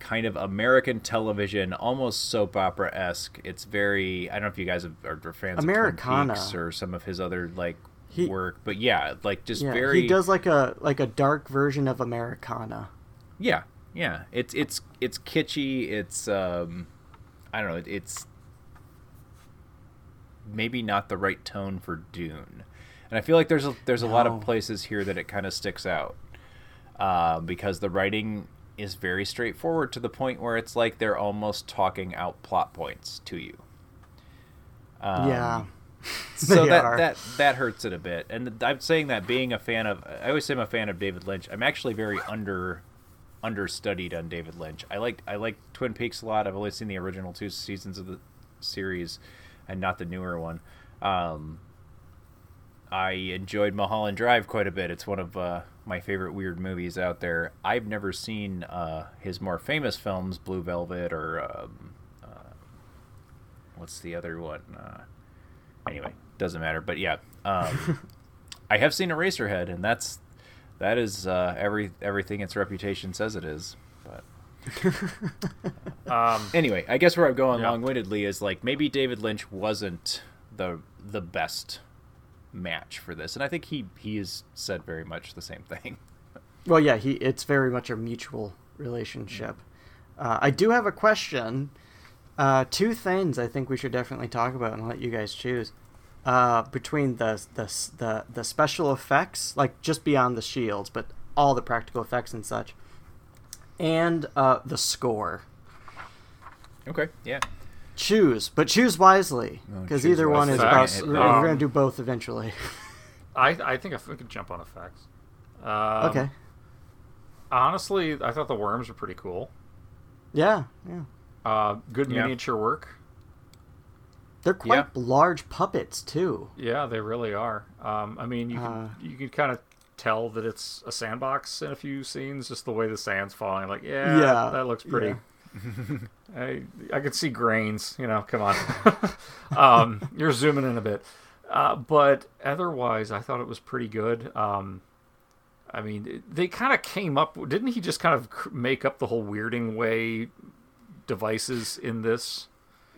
kind of American television almost soap opera esque it's very I don't know if you guys have, are, fans Americana. of Twin Peaks or some of his other like He- work but yeah like just Yeah, very he does like a like a dark version of Americana. yeah, yeah. It's it's it's kitschy. It's um, I don't know. it- It's maybe not the right tone for Dune, and I feel like there's a there's a lot of places here that it kind of sticks out uh, because the writing is very straightforward to the point where it's like they're almost talking out plot points to you. Um, yeah. so that are. that that hurts it a bit and i'm saying that being a fan of i always say i'm a fan of david lynch i'm actually very under understudied on david lynch i like i like twin peaks a lot i've only seen the original two seasons of the series and not the newer one um i enjoyed mulholland drive quite a bit it's one of uh, my favorite weird movies out there i've never seen uh, his more famous films blue velvet or um, uh, what's the other one uh, anyway doesn't matter but yeah um, i have seen eraserhead and that's that is uh, every everything its reputation says it is but Um, anyway i guess where i'm going Yeah. long-windedly is like maybe david lynch wasn't the the best match for this and i think he he has said very much the same thing Well, yeah, he it's very much a mutual relationship. Uh, I do have a question. Uh, two things I think we should definitely talk about and let you guys choose. Uh, between the, the the the special effects, like just beyond the shields, but all the practical effects and such, and uh, the score. okay yeah Choose, but choose wisely, because choose either one is wisely. about. We're, Um, we're gonna do both eventually. I I think if we could jump on effects. Um, okay. Honestly, I thought the worms were pretty cool. Yeah, yeah. Uh, good Yeah. miniature work. They're quite Yeah. large puppets too. Yeah, they really are. Um, I mean, you can Uh. you can kind of tell that it's a sandbox in a few scenes, just the way the sand's falling. Like, yeah, Yeah, that looks pretty. Yeah. I I could see grains. You know, come on. um, you're zooming in a bit, uh, but otherwise, I thought it was pretty good. Um, I mean, they kind of came up. Didn't he just kind of make up the whole weirding way devices in this?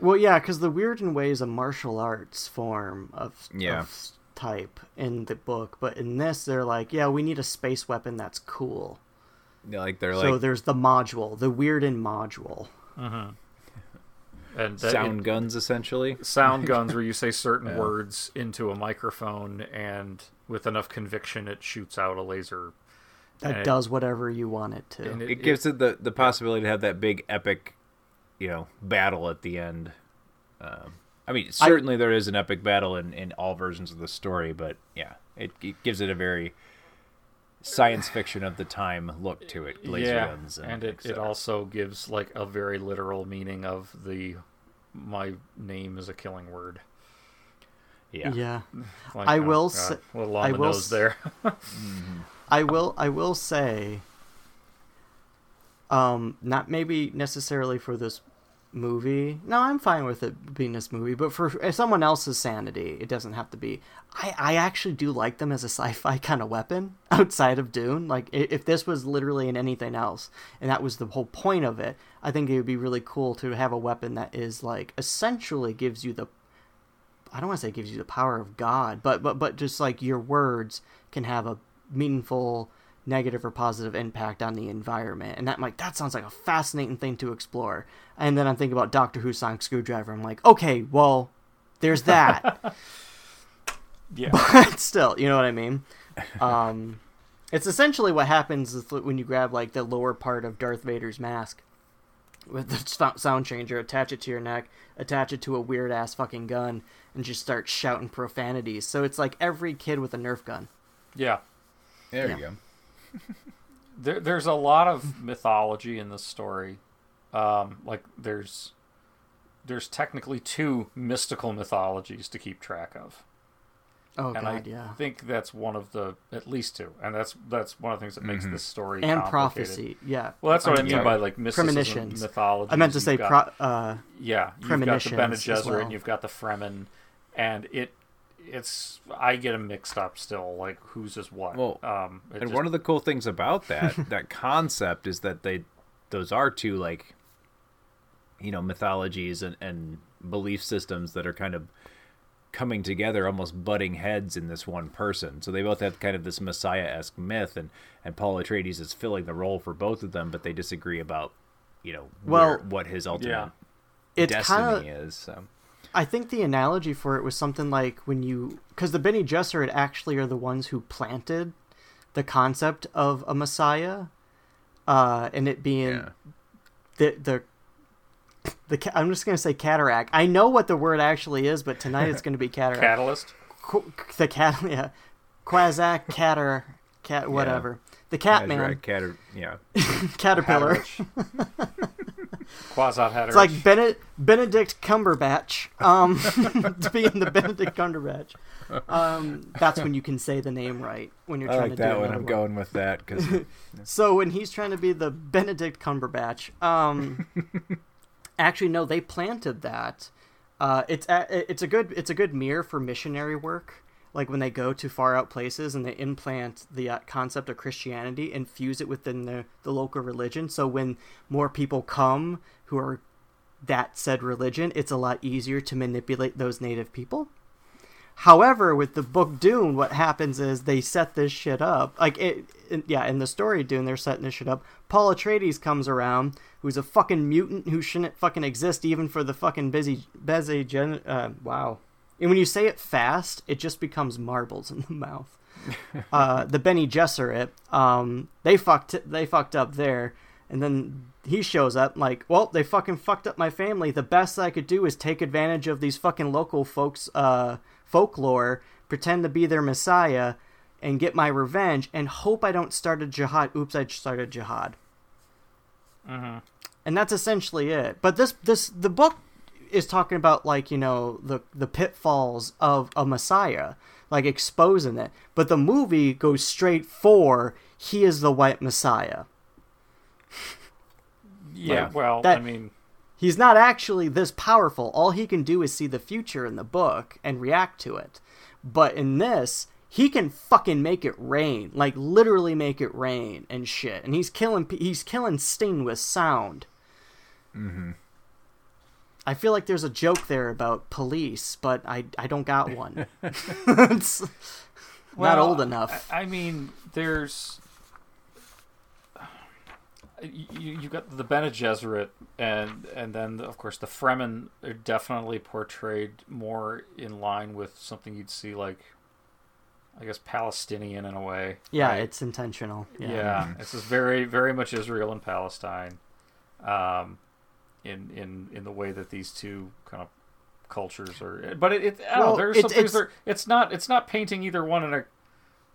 Well, yeah, because the weirding Way is a martial arts form of, Yeah. of type in the book, but in this, they're like, yeah, we need a space weapon that's cool. Yeah, like they're so like there's the module, the Weird and module. And that, sound it- guns essentially sound guns where you say certain Yeah. words into a microphone and with enough conviction it shoots out a laser That And it- does whatever you want it to. and it gives it the the possibility to have that big epic, you know, battle at the end. Um, I mean, certainly there is an epic battle in in all versions of the story, but yeah, it, it gives it a very science fiction of the time look to it. Laser yeah, guns and, and it, it also gives like a very literal meaning of the my name is a killing word. yeah. Yeah. Like, I oh, will God, say- a little on I the will nose s- there. I will I will say um not maybe necessarily for this movie. No, I'm fine with it being this movie, but for someone else's sanity, it doesn't have to be. I I actually do like them as a sci-fi kind of weapon outside of Dune. Like if this was literally in anything else and that was the whole point of it, I think it would be really cool to have a weapon that is like essentially gives you the I don't want to say gives you the power of God, but but but just like your words can have a meaningful negative or positive impact on the environment, and that like that sounds like a fascinating thing to explore. And then I'm thinking about Doctor Who sonic screwdriver. I'm like, okay, well, there's that, yeah. but still, you know what I mean. Um, it's essentially what happens with- when you grab like the lower part of Darth Vader's mask with the sound changer, attach it to your neck, attach it to a weird ass fucking gun, and just start shouting profanities. So it's like every kid with a Nerf gun. yeah. There Yeah. you go. There, there's a lot of mythology in this story. Um, like there's there's technically two mystical mythologies to keep track of, Oh and god, I yeah. think that's one of the at least two, and that's that's one of the things that makes this story And prophecy, yeah. Well, that's what I I'm mean sorry. by like mysticism, premonitions. mythology. I meant to say you've pro- got, uh, yeah, you've got the Bene Gesserit, well. and you've got the Fremen, and it it's I get them mixed up still. Like whose is what? Well, um, And just- one of the cool things about that that concept is that they those are two like you know mythologies and, and belief systems that are kind of coming together almost butting heads in this one person so they both have kind of this messiah-esque myth and and paul atreides is filling the role for both of them but they disagree about you know Well, where, what his ultimate yeah. it's destiny kind of. is so I think the analogy for it was something like when you, because the Bene Gesserit actually are the ones who planted the concept of a Messiah, uh, and it being yeah the the the I'm just gonna say cataract. I know what the word actually is, but tonight it's gonna be cataract. catalyst. Qu- the cat, yeah, Quasac, catter, cat, whatever. The cat man, Azrak, Cater- yeah caterpillar. Quasar Hatter. It's like Bene- Benedict Cumberbatch. Um, to be in the Benedict Cumberbatch. Um, that's when you can say the name right when you're i trying like to do that one i'm going with that because So when he's trying to be the Benedict Cumberbatch, um, actually no, they planted that. Uh, it's a, it's a good it's a good mirror for missionary work. Like when they go to far out places and they implant the uh, concept of Christianity and fuse it within the the local religion. So when more people come who are that said religion, it's a lot easier to manipulate those native people. However, with the book Dune, what happens is they set this shit up. Like it, in- yeah, in the story Dune, they're setting this shit up. Paul Atreides comes around, who's a fucking mutant who shouldn't fucking exist even for the fucking busy, busy gen. Uh, wow. And when you say it fast, it just becomes marbles in the mouth. uh, the Bene Gesserit, um, they fucked, they fucked up there, and then he shows up like, well, they fucking fucked up my family. The best I could do is take advantage of these fucking local folks' uh, folklore, pretend to be their messiah, and get my revenge, and hope I don't start a jihad. Oops, I started jihad. And that's essentially it. But this this the book is talking about like you know the the pitfalls of a messiah, like exposing it. But the movie goes straight for he is the white messiah. yeah. like, well, that- I mean, He's not actually this powerful. All he can do is see the future in the book and react to it. But in this, he can fucking make it rain, like literally make it rain and shit. And he's killing he's killing Sting with sound. Mm-hmm. I feel like there's a joke there about police, but I I don't got one. it's not old enough. I, I mean, there's you, you got the Bene Gesserit, and and then of course the Fremen are definitely portrayed more in line with something you'd see like, I guess Palestinian in a way. yeah, right? it's intentional. yeah, Yeah. this is very very much Israel and Palestine, um, in in in the way that these two kind of cultures are. But it, it I don't know, there's it- some things it's- It's not it's not painting either one in a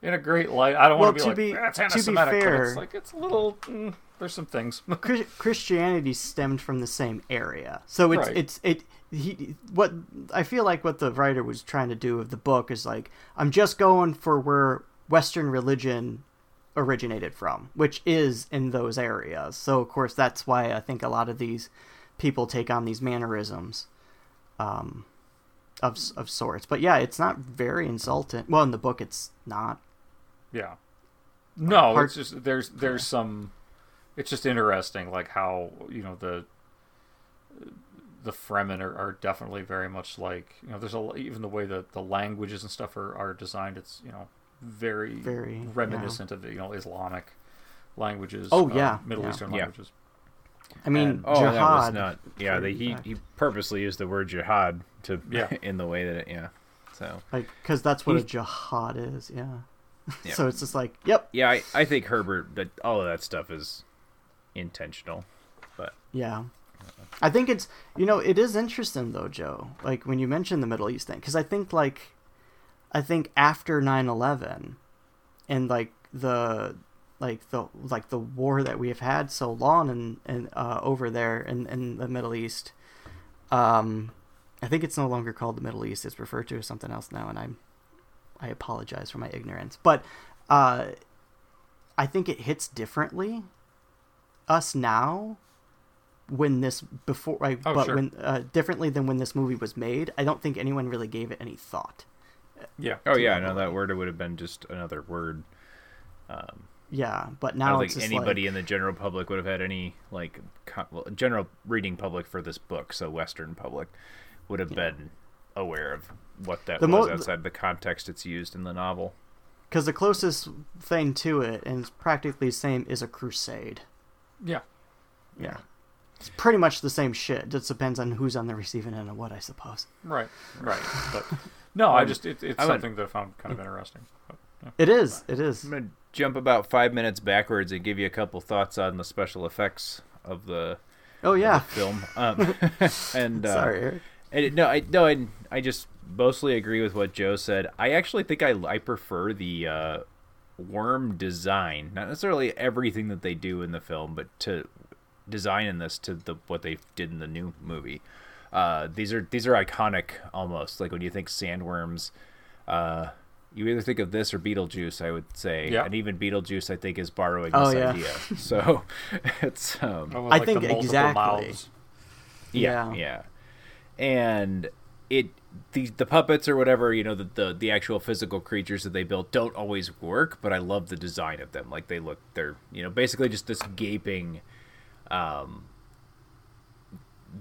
in a great light. I don't Well, want to to be be- like, that's to be fair- it's like it's a little. Mm, there's some things. Christianity stemmed from the same area, so it's Right. it's it. He what I feel like what the writer was trying to do with the book is like I'm just going for where Western religion originated from, which is in those areas. So of course that's why I think a lot of these people take on these mannerisms, um, of of sorts. But yeah, it's not very insulting. Well, in the book, it's not. Yeah. No, Hard- it's just there's there's some. It's just interesting, like how you know the the Fremen are, are definitely very much like you know. There's a even the way that the languages and stuff are, are designed. It's you know very Very, reminiscent of you know Islamic languages. Oh, uh, yeah, Middle yeah. Eastern Yeah. languages. I mean, And- Oh, jihad. that was not. Yeah, for they, he he purposely used the word jihad to Yeah. in the way that it. Yeah. So like because that's what a jihad is. Yeah. Yeah. so it's just like, yep, yeah, I, I think Herbert that all of that stuff is intentional, but Yeah. I think it's you know it is interesting though Joe like when you mention the Middle East thing because I think like I think after 9/11 and like the like the like the war that we have had so long and and uh, over there in in the Middle East um I think it's no longer called the Middle East it's referred to as something else now and I'm I apologize for my ignorance but uh I think it hits differently us now when this before like Oh, but sure. when uh, differently than when this movie was made i don't think anyone really gave it any thought Yeah. oh yeah, no, that word would have been just another word. Um, yeah but now I don't it's think just anybody like, in the general public would have had any like co- well, general reading public for this book, so Western public would have been aware of what that The was mo- outside the context it's used in the novel. because the closest thing to it and it's practically the same is a crusade Yeah. yeah it's pretty much the same shit It just depends on who's on the receiving end of what i suppose Right. Right. But no, I Um, just it, it's I would- something that I found kind of interesting. But, yeah. it is it is I'm gonna jump about five minutes backwards and give you a couple thoughts on the special effects of the oh yeah film. Um, and uh, sorry And no, I no, I, I just mostly agree with what Joe said. I actually think I I prefer the uh, worm design, not necessarily everything that they do in the film, but to design in this to the what they did in the new movie. Uh, these are these are iconic almost. Like when you think sandworms, uh, you either think of this or Beetlejuice. I would say, Yeah. and even Beetlejuice, I think is borrowing Oh, this yeah. idea. So it's um, Oh, with, I like, think exactly. mouths. yeah, Yeah. yeah. And it the the puppets or whatever, you know, the, the the actual physical creatures that they built don't always work, but I love the design of them. Like they look they're, you know, basically just this gaping um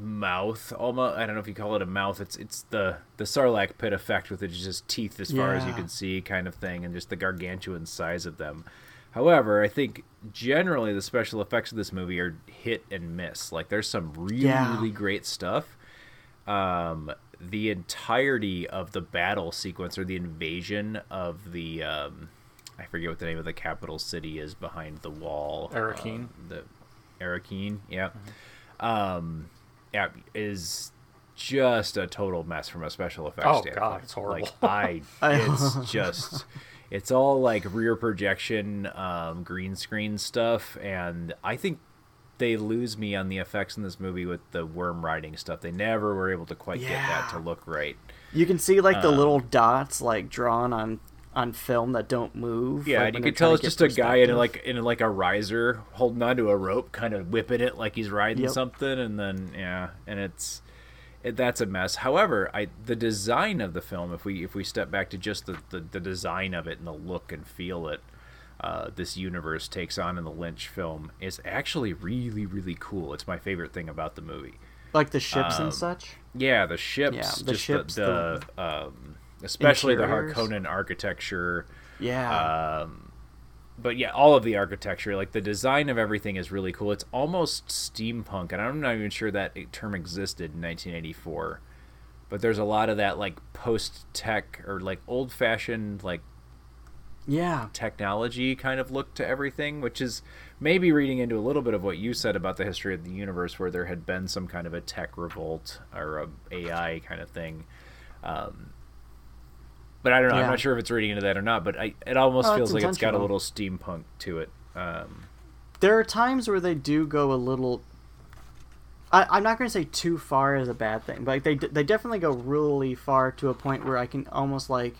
mouth almost I don't know if you call it a mouth. It's it's the the Sarlacc pit effect with it just teeth as far as you can see kind of thing and just the gargantuan size of them. However, I think generally the special effects of this movie are hit and miss. Like there's some really Yeah. really great stuff. Um, the entirety of the battle sequence or the invasion of the um, I forget what the name of the capital city is behind the wall. Arrakeen. Um, the Arrakeen, yeah. Um, yeah, is just a total mess from a special effects Oh, standpoint. God, it's horrible. Like I, it's just, it's all like rear projection, um, green screen stuff, and I think they lose me on the effects in this movie with the worm riding stuff. They never were able to quite get that to look right. you can see like Um, the little dots like drawn on on film that don't move Yeah, like, and you could tell it's just a guy in like in like a riser holding onto a rope, kind of whipping it like he's riding Yep. something, and then yeah, and it's it, that's a mess. However, I the design of the film, if we if we step back to just the the, the design of it and the look and feel it, uh, this universe takes on in the Lynch film is actually really really cool. It's my favorite thing about the movie. like the ships um, and such Yeah, the ships, Yeah, the just ships, the, the, um, especially Interiors. the Harkonnen architecture. yeah Um, but yeah, all of the architecture, like the design of everything, is really cool. It's almost steampunk, and I'm not even sure that term existed in 1984. But there's a lot of that like post-tech or like old-fashioned like yeah technology kind of look to everything, which is maybe reading into a little bit of what you said about the history of the universe, where there had been some kind of a tech revolt or a AI kind of thing. Um, but I don't know. Yeah. I'm not sure if it's reading into that or not. But I, it almost Oh, feels like it's got a little steampunk to it. Um, there are times where they do go a little I, I'm not going to say too far is a bad thing, but like they they definitely go really far to a point where I can almost like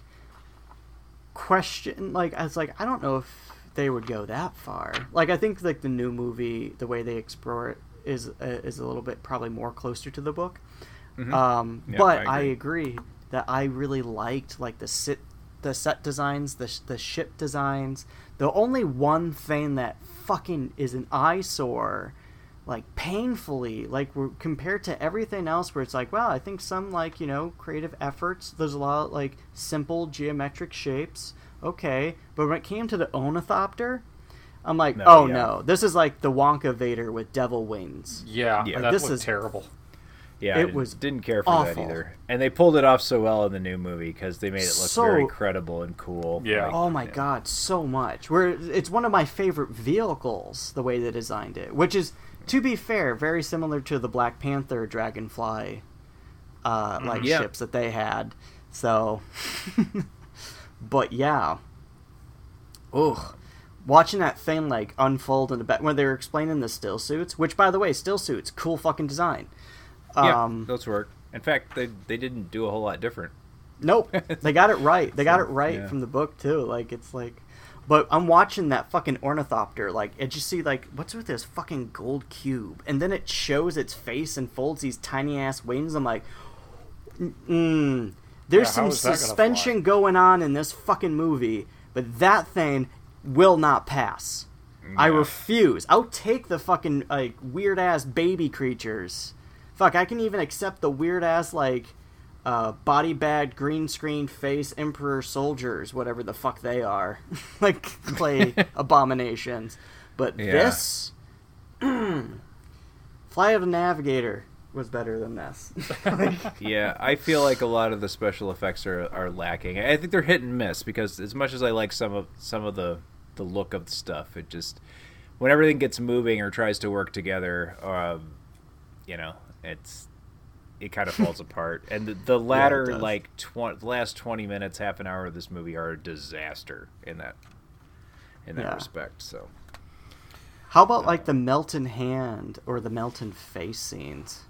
question like I was like I don't know if they would go that far. Like I think like the new movie, the way they explore it is uh, is a little bit probably more closer to the book. Um, Yep, but I I agree. Agree. that I really liked like the sit the set designs, the sh- the ship designs. The only one thing that fucking is an eyesore, like painfully, like we're, compared to everything else, where it's like, wow, I think some like you know creative efforts. There's a lot of, like simple geometric shapes. Okay, but when it came to the Ornithopter, I'm like, No, oh yeah. no, this is like the Wonkavator with devil wings. Yeah, Yeah. that This is- terrible. Yeah, It I didn't- was didn't care for that either. And they pulled it off so well in the new movie because they made it look So- very credible and cool. Yeah. Like, Oh my god, so much. Where it's one of my favorite vehicles, the way they designed it, which is, to be fair, very similar to the Black Panther Dragonfly, uh, like Yeah. ships that they had. So, but yeah, ugh, watching that thing like unfold in the back when they were explaining the still suits, which by the way, still suits, cool fucking design. Yeah, Um, those work. In fact, they they didn't do a whole lot different. Nope. They got it right. They got it right yeah. from the book too. Like it's like but I'm watching that fucking ornithopter, like it just see like what's with this fucking gold cube? And then it shows its face and folds these tiny ass wings. I'm like mm, there's Yeah, some is that gonna suspension going on in this fucking movie, but that thing will not pass. I refuse. I'll take the fucking like weird ass baby creatures. Fuck, I can even accept the weird ass like uh, body bag, green screen face, emperor soldiers, whatever the fuck they are, like clay abominations. But Yeah. this, Flight of the Navigator was better than this. yeah, I feel like a lot of the special effects are, are lacking. I think they're hit and miss because as much as I like some of some of the the look of the stuff, it just when everything gets moving or tries to work together, um, you know, it's it kind of falls apart. And the, the latter does. like tw- the last twenty minutes, half an hour of this movie are a disaster in that in that Yeah. respect. So How about like the Melton hand or the Melton face scenes?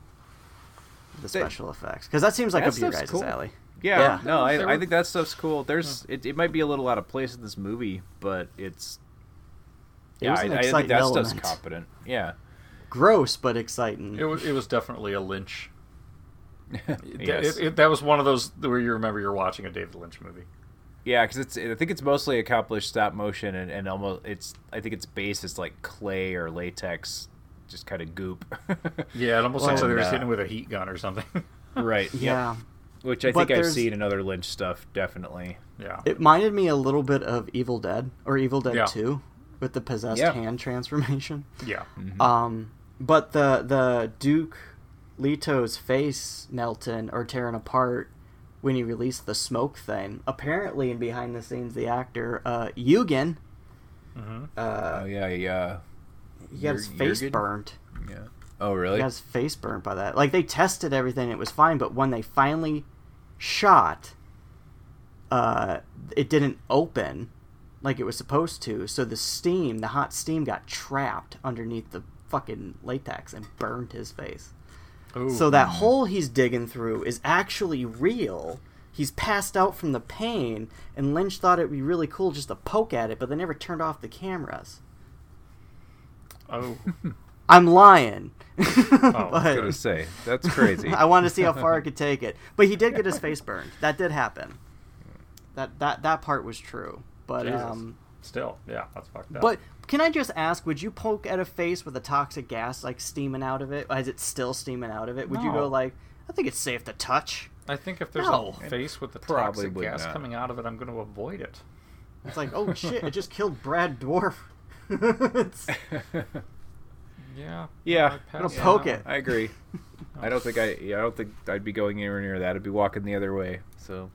The They- special effects, because that seems like That up your stuff's guys' cool. alley. Yeah, Yeah. no, I, I think that stuff's cool. There's it, it might be a little out of place in this movie, but it's It yeah, was I, I think exciting that stuff's competent. Yeah, Gross but exciting. It was, it was definitely a Lynch. yes, It- it- that was one of those where you remember you're watching a David Lynch movie. yeah, because it's I think it's mostly accomplished stop motion and, and almost it's I think its base is like clay or latex, just kind of goop. Yeah, it almost looks like Well, they were uh, hitting with a heat gun or something. right. yep. yeah. Which I But think I've seen in other Lynch stuff, definitely. yeah. It reminded me a little bit of Evil Dead or Evil Dead Yeah. 2 with the possessed Yeah. hand transformation. yeah. Um, but the the Duke Leto's face melting or tearing apart when he released the smoke thing. Apparently, in behind the scenes, the actor uh, Eugen, uh, Oh yeah, yeah, he got his face Jurgen? burned. yeah. Oh He really? got his face burnt by that. Like they tested everything, it was fine, but when they finally shot, uh, it didn't open like it was supposed to. So the steam, the hot steam, got trapped underneath the fucking latex and burned his face. Ooh. So that hole he's digging through is actually real. He's passed out from the pain, and Lynch thought it'd be really cool just to poke at it, but they never turned off the cameras. Oh. I'm lying. Oh, But- I was gonna say that's crazy. I wanted to see how far I could take it. But he did get his face burned. That did happen. That that that part was true. But Jesus. um Still, yeah, that's fucked up. but can I just ask, would you poke at a face with a toxic gas like steaming out of it? Is it still steaming out of it? Would you go like, I think it's safe to touch? I think if there's No. a face with the Probably toxic gas not. coming out of it, I'm going to avoid it. It's like, oh shit, it just killed Brad Dourif. It's- Yeah. Yeah. I'd pass It'll on poke that it. I agree. I don't think I. Yeah, I don't think I'd be going anywhere near that. I'd be walking the other way. So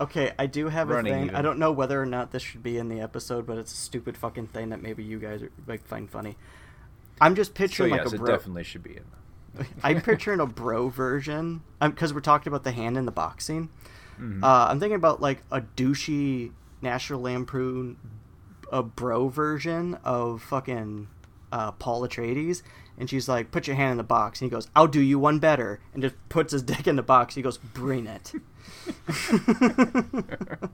okay, I do have a thing. even. I don't know whether or not this should be in the episode, but it's a stupid fucking thing that maybe you guys are, like find funny. I'm just so picturing yes, like a it bro. definitely should be in. I'm picturing a bro version because we're talking about the hand in the boxing. Uh, I'm thinking about like a douchey National Lampoon, a bro version of fucking uh, Paul Atreides, and she's like, "Put your hand in the box," and he goes, "I'll do you one better," and just puts his dick in the box. He goes, "Bring it."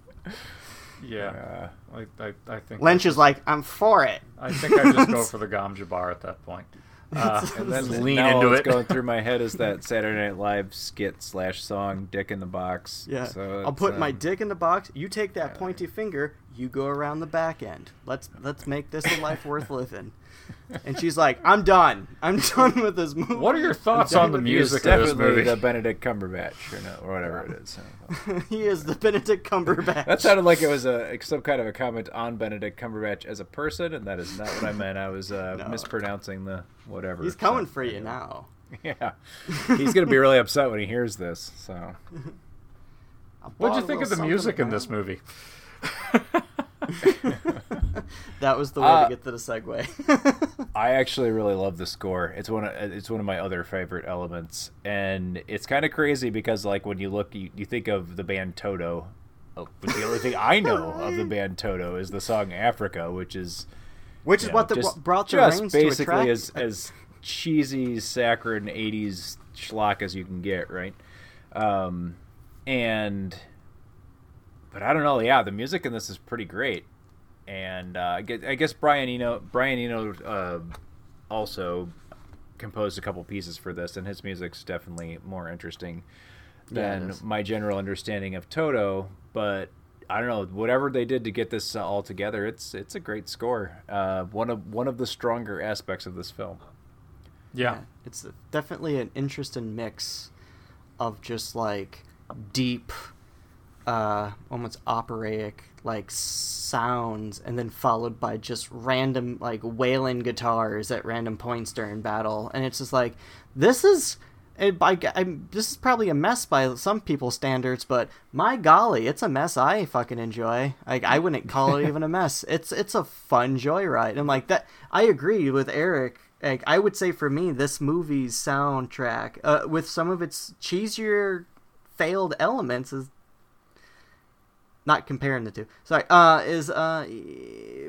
Yeah, I, I, I think Lynch is like, "I'm for it." I think I just go for the Gom Jabbar at that point. Uh, And then lean now into what's it. going through my head is that Saturday Night Live skit slash song "Dick in the Box." Yeah, so I'll it's, put my um, dick in the box. You take that pointy finger. You go around the back end. Let's let's make this a life worth living. And she's like, "I'm done. I'm done with this movie." What are your thoughts on the done with He is music of this movie? the Benedict Cumberbatch or, no, or whatever it is. he is the Benedict Cumberbatch. That sounded like it was a some kind of a comment on Benedict Cumberbatch as a person, and that is not what I meant. I was uh, No. mispronouncing the whatever. He's coming so, for you now. Yeah, he's gonna be really upset when he hears this. So What'd you think of the music in this movie? That was the way Uh, to get to the segue. I actually really love the score. It's one of it's one of my other favorite elements, and it's kind of crazy because like when you look, you, you think of the band Toto. Oh, but the only thing I know of the band Toto is the song Africa, which is Which is know, what the, just, brought the just reins to a basically as as cheesy, saccharine '80s schlock as you can get, right? Um, and but I don't know. Yeah, the music in this is pretty great, and uh, I guess, I guess Brian Eno Brian Eno uh, also composed a couple pieces for this, and his music's definitely more interesting than is. my general understanding of Toto. But I don't know whatever they did to get this uh, all together. It's it's a great score. Uh, one of one of the stronger aspects of this film. Yeah. It's definitely an interesting mix of just like deep, uh, almost operatic like sounds, and then followed by just random like wailing guitars at random points during battle, and it's just like this is. It, by, I'm, this is probably a mess by some people's standards, but my golly, it's a mess I fucking enjoy. Like I wouldn't call it even a mess. It's it's a fun joyride. And like that, I agree with Eric. Like I would say for me, this movie's soundtrack, uh, with some of its cheesier, failed elements, is not comparing the two. Sorry, uh, is uh,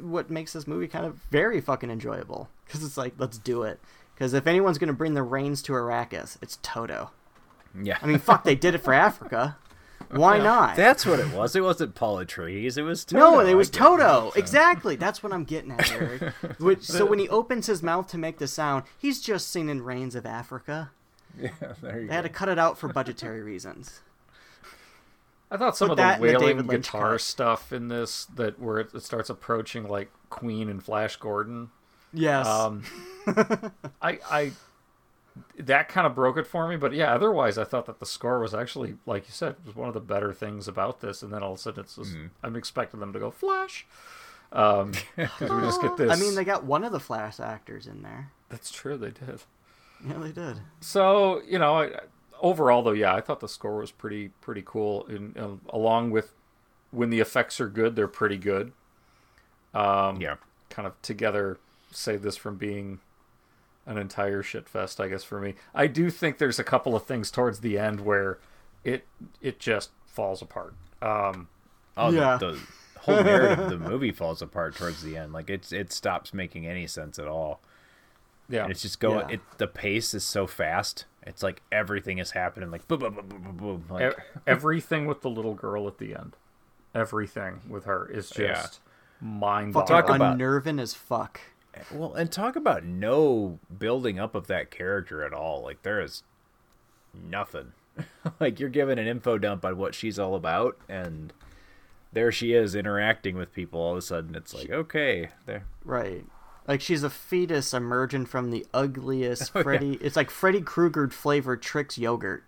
what makes this movie kind of very fucking enjoyable because it's like let's do it. Because if anyone's gonna bring the reins to Arrakis, it's Toto. Yeah, I mean, fuck, they did it for Africa. Why not? that's what it was. It wasn't Paul Atreides. It was Toto. No, it was Toto. it, so. Exactly. That's what I'm getting at, Eric. Which, so when he opens his mouth to make the sound, he's just singing "Rains of Africa." Yeah, there you They had to cut it out for budgetary reasons. I thought some Put of the the wailing Lynch guitar stuff in this that where it, it starts approaching like Queen and Flash Gordon. Yes. Um, I I that kind of broke it for me, but yeah, otherwise I thought that the score was actually like you said was one of the better things about this. And then all of a sudden it's just Mm-hmm. I'm expecting them to go Flash. Um, we just get this. I mean, they got one of the Flash actors in there. that's true. They did. Yeah, they did. So you know, I, overall though, yeah, I thought the score was pretty pretty cool. And uh, along with when the effects are good, they're pretty good. Um, Yeah. kind of together save this from being an entire shit fest. I guess for me, I do think there's a couple of things towards the end where it it just falls apart. Um, Oh, Yeah. the, the whole narrative of the movie falls apart towards the end. Like it's it stops making any sense at all. yeah, And it's just going. Yeah. It the pace is so fast. It's like everything is happening. Like boom, boom, boom, boom, boom, boom. Like E- everything with the little girl at the end, everything with her is just Yeah. mind Fucking Talk boggling. about- unnerving as fuck. well, and talk about no building up of that character at all. Like there is nothing. like you're given an info dump on what she's all about, and there she is interacting with people. All of a sudden, it's like okay, there. Right. Like she's a fetus emerging from the ugliest Oh, yeah. Freddy. It's like Freddy Krueger flavored Trix yogurt.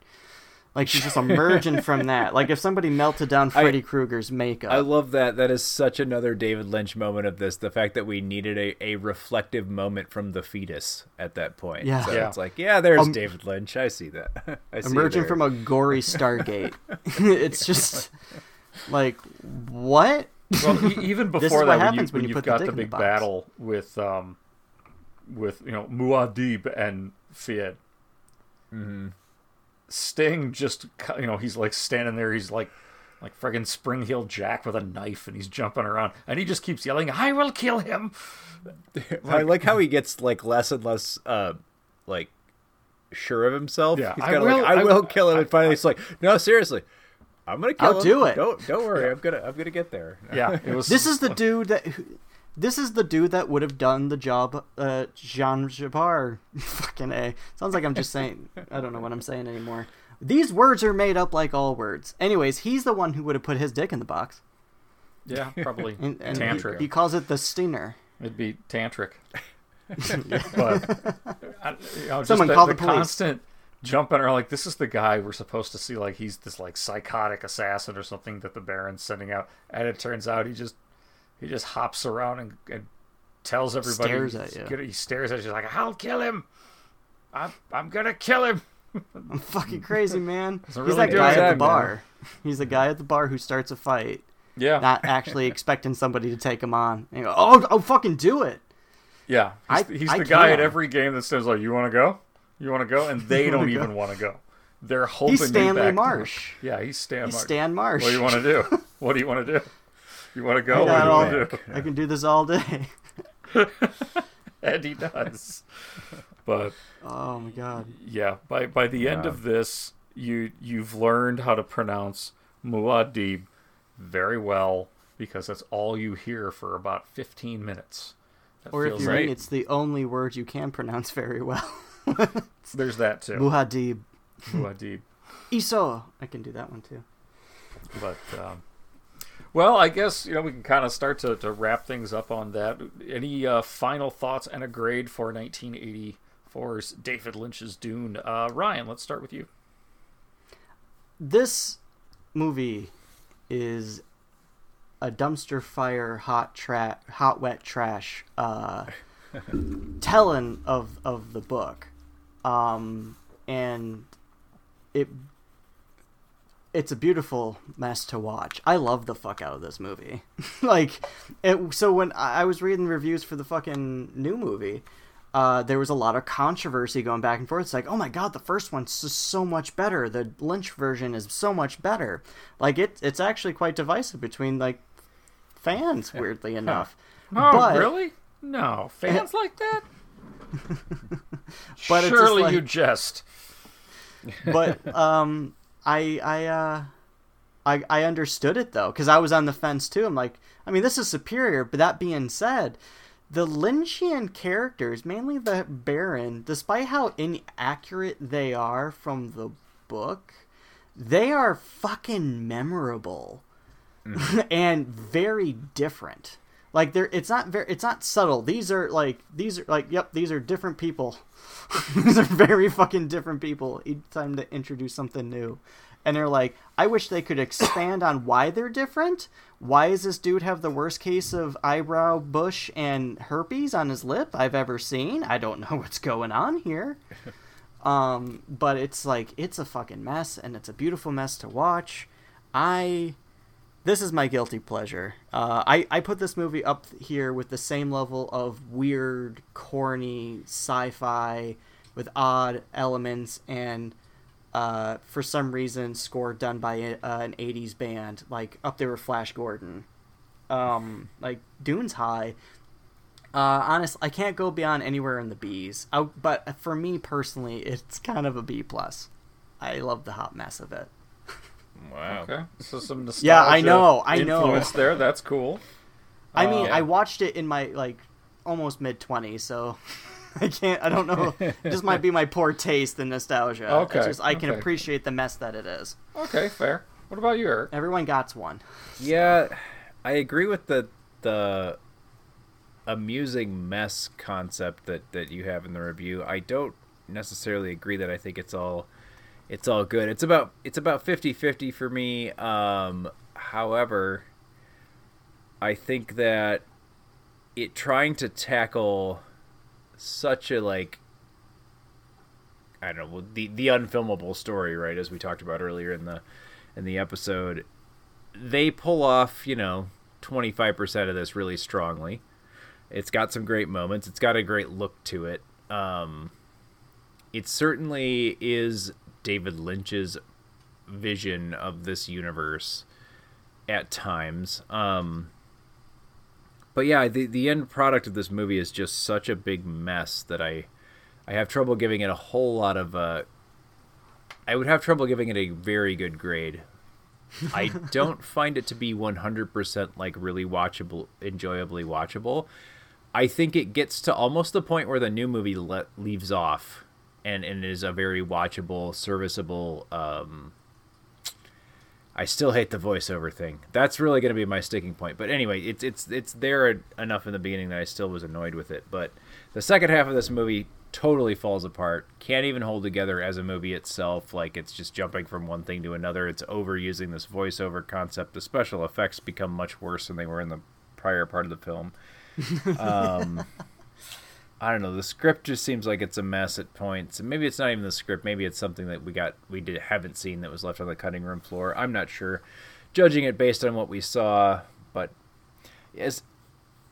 Like she's just emerging from that. Like if somebody melted down Freddy Krueger's makeup. I love that. That is such another David Lynch moment of this. The fact that we needed a, a reflective moment from the fetus at that point. Yeah. So Yeah. it's like, yeah, there's Um, David Lynch. I see that. I see emerging from a gory Stargate. it's just like what? Well, even before that, when, you, happens when when you you've got the the big box. battle with, um, with you know Muad'Dib and Feyd, Mm-hmm. Sting just you know he's like standing there, he's like like friggin' spring heel Jack with a knife, and he's jumping around, and he just keeps yelling, "I will kill him." I like how he gets like less and less uh like sure of himself. Yeah, He's I kind of like, will- I I- will kill him, I- and finally it's like, no, seriously, I'm gonna kill I'll him. do it. Don't don't worry, I'm gonna I'm gonna get there. Yeah, it was. This is the dude that. This is the dude that would have done the job. Uh, Jean Jabbar. Fucking a. Sounds like I'm just saying. I don't know what I'm saying anymore. These words are made up like all words. Anyways, he's the one who would have put his dick in the box. yeah, probably And, and tantric. he calls it the stinger. It'd be tantric. but I, you know, just Someone the, call the the police. constant jumping around like this is the guy we're supposed to see like he's this like psychotic assassin or something that the Baron's sending out, and it turns out he just he just hops around and, and tells everybody Stares at you. he stares at you like I'll kill him. I'm I'm gonna kill him. I'm fucking crazy, man. He's really that guy at the bar. He's the guy at the bar who starts a fight, Yeah, not actually expecting somebody to take him on. And go, oh, oh, fucking do it. yeah. He's, I- he's I the guy at every game that says like you want to go, you want to go, and they don't even want to go. They're holding He's Stanley back. Marsh. Yeah, he's Stan He's Marsh. Stan Marsh. What do you want to do? What do you want to do? You want to go? I What do you all- want to do? I can do this all day. And he does. But Oh my god. yeah, by by the end of this, you you've learned how to pronounce Muad'Dib very well because that's all you hear for about 15 minutes. That Or if feels you like mean it's the only word you can pronounce very well. there's that too. Muhadib. Muad'Dib. Iso. I can do that one too. But um, well, I guess you know we can kind of start to, to wrap things up on that. Any uh, final thoughts and a grade for 1984's David Lynch's Dune? Uh, Ryan, let's start with you. This movie is a dumpster fire hot tra- hot wet trash uh telling of of the book. Um and it it's a beautiful mess to watch. I love the fuck out of this movie. like, it, so when I was reading reviews for the fucking new movie, uh, there was a lot of controversy going back and forth. It's like, oh my god, the first one's just so much better. The Lynch version is so much better. Like, it, it's actually quite divisive between like fans. Weirdly enough, Oh, But- really? No, fans like that? But Surely like- you jest. but um, I I uh, I I understood it though because I was on the fence too. I'm like, I mean, this is superior. But that being said, the Lynchian characters, mainly the Baron, despite how inaccurate they are from the book, they are fucking memorable and very different. Like they're it's not very it's not subtle. These are like these are like yep, these are different people. these are very fucking different people each time to introduce something new. And they're like, I wish they could expand on why they're different. Why does this dude have the worst case of eyebrow bush and herpes on his lip I've ever seen? I don't know what's going on here. Um, but it's like it's a fucking mess, and it's a beautiful mess to watch. I, this is my guilty pleasure. Uh, I I put this movie up here with the same level of weird, corny sci-fi with odd elements and. Uh, for some reason, score done by uh, an '80s band, like up there with Flash Gordon. Um, like Dune's high, uh, honest, I can't go beyond anywhere in the B's. I, but for me personally, it's kind of a B plus. I love the hot mess of it. Wow. Okay, so some nostalgia Yeah, I know, I know. influence there. That's cool. I mean, Uh, I watched it in my like almost mid twenties, so I can't. I don't know. this might be my poor taste in nostalgia. Okay, It's just I can okay. appreciate the mess that it is. Okay, fair. What about you, Eric? Everyone got one. Yeah, I agree with the the amusing mess concept that that you have in the review. I don't necessarily agree that I think it's all it's all good. It's about it's about 50-50 for me. Um however, I think that it trying to tackle such a like I don't know the the unfilmable story, right? As we talked about earlier in the in the episode, they pull off, you know, 25% of this really strongly. It's got some great moments. It's got a great look to it. Um, it certainly is David Lynch's vision of this universe. at times. Um, but yeah, the the end product of this movie is just such a big mess that I I have trouble giving it a whole lot of. Uh, I would have trouble giving it a very good grade. I don't find it to be 100% like really watchable, enjoyably watchable. I think it gets to almost the point where the new movie le- leaves off and, and is a very watchable, serviceable. Um, I still hate the voiceover thing. That's really going to be my sticking point. But anyway, it's it's it's there enough in the beginning that I still was annoyed with it. But the second half of this movie totally falls apart. Can't even hold together as a movie itself. Like it's just jumping from one thing to another. It's overusing this voiceover concept. The special effects become much worse than they were in the prior part of the film. Um, I don't know. The script just seems like it's a mess at points. Maybe it's not even the script. Maybe it's something that we got we did haven't seen that was left on the cutting room floor. I'm not sure. Judging it based on what we saw, but as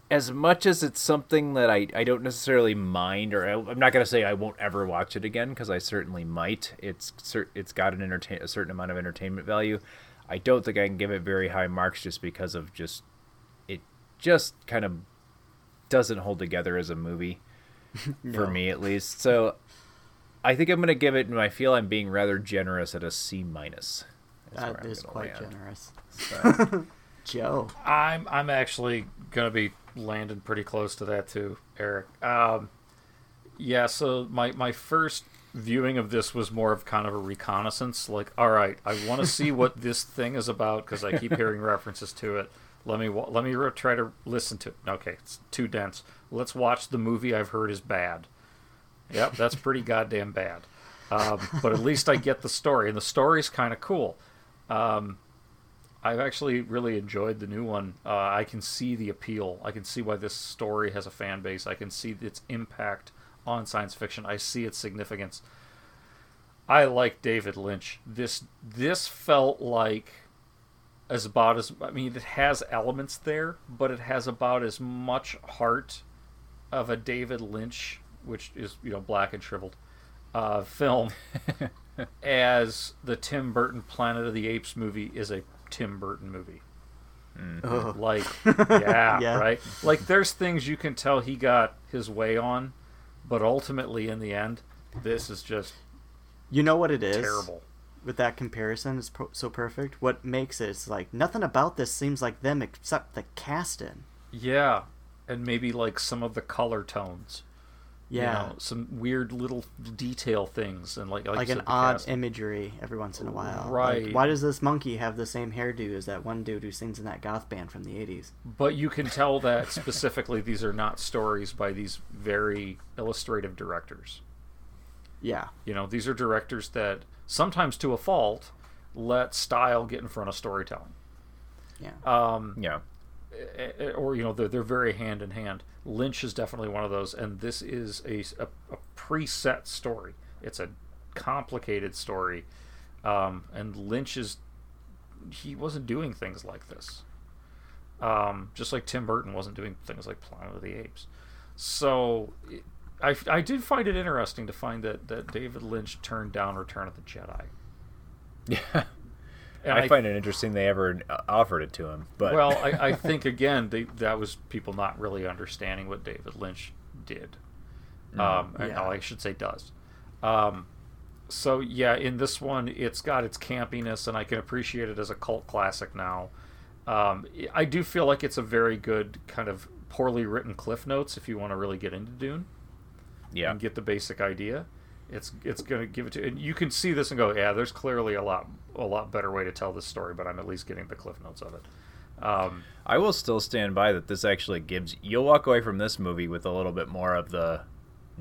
as much as it's something that I, I don't necessarily mind, or I, am not gonna say I won't ever watch it again because I certainly might. It's it's got an entertain a certain amount of entertainment value. I don't think I can give it very high marks just because of just it just kind of doesn't hold together as a movie for me at least. So I think I'm going to give it, and I feel I'm being rather generous at a C minus. That is quite land. generous. So. Joe, I'm I'm actually going to be landing pretty close to that too, Eric. Um, yeah, so my my first viewing of this was more of kind of a reconnaissance. Like, all right, I want to see what this thing is about because I keep hearing references to it. Let me let me try to listen to. It. Okay, it's too dense. Let's watch the movie I've heard is bad. Yep, that's pretty goddamn bad. Um, but at least I get the story, and the story's kind of cool. Um, I've actually really enjoyed the new one. Uh, I can see the appeal. I can see why this story has a fan base. I can see its impact on science fiction. I see its significance. I like David Lynch. This this felt like as about as I mean it has elements there, but it has about as much heart of a David Lynch, which is you know black and shriveled, uh, film, as the Tim Burton Planet of the Apes movie is a Tim Burton movie. Mm-hmm. Like, yeah, yeah, right. Like, there's things you can tell he got his way on, but ultimately, in the end, this is just. You know what it is? Terrible with that comparison is pro- so perfect. What makes it is like nothing about this seems like them except the casting. Yeah, and maybe like some of the color tones. Yeah, you know, some weird little detail things and like like, like an odd casting. imagery every once in a while. Right? Like, why does this monkey have the same hairdo as that one dude who sings in that goth band from the '80s? But you can tell that specifically these are not stories by these very illustrative directors. Yeah, you know, these are directors that sometimes to a fault, let style get in front of storytelling. Yeah. Um, yeah. Eh, eh, or you know they're, they're very hand in hand. Lynch is definitely one of those, and this is a, a, a preset story. It's a complicated story, um, and Lynch is he wasn't doing things like this. Um, just like Tim Burton wasn't doing things like Planet of the Apes. So I, I did find it interesting to find that, that David Lynch turned down Return of the Jedi. Yeah. I, I, find it interesting they ever offered it to him. But well, I, I think again they, that was people not really understanding what David Lynch did. Mm, um, yeah. I should say does. Um, so yeah, in this one, it's got its campiness, and I can appreciate it as a cult classic now. Um, I do feel like it's a very good kind of poorly written cliff notes if you want to really get into Dune yeah. and get the basic idea, it's it's going to give it to and you can see this and go, yeah, there's clearly a lot a lot better way to tell this story, but I'm at least getting the cliff notes of it. Um, I will still stand by that. This actually gives you'll walk away from this movie with a little bit more of the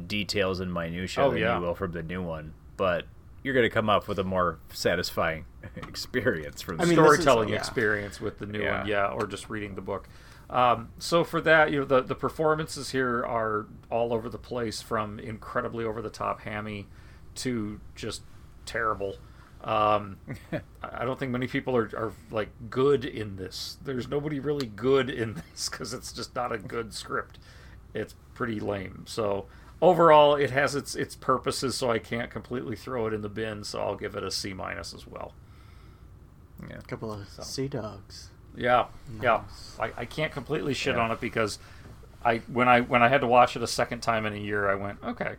details and minutia oh, than yeah. you will from the new one, but you're going to come up with a more satisfying experience from the I mean, storytelling is, yeah. experience with the new yeah. one, yeah, or just reading the book. Um, so for that, you know, the the performances here are all over the place, from incredibly over the top hammy to just terrible. Um, I don't think many people are, are like good in this. There's nobody really good in this because it's just not a good script. It's pretty lame. So overall, it has its its purposes. So I can't completely throw it in the bin. So I'll give it a C minus as well. Yeah, a couple of so. sea dogs. Yeah, yeah. I, I can't completely shit on it because I when I when I had to watch it a second time in a year, I went, okay,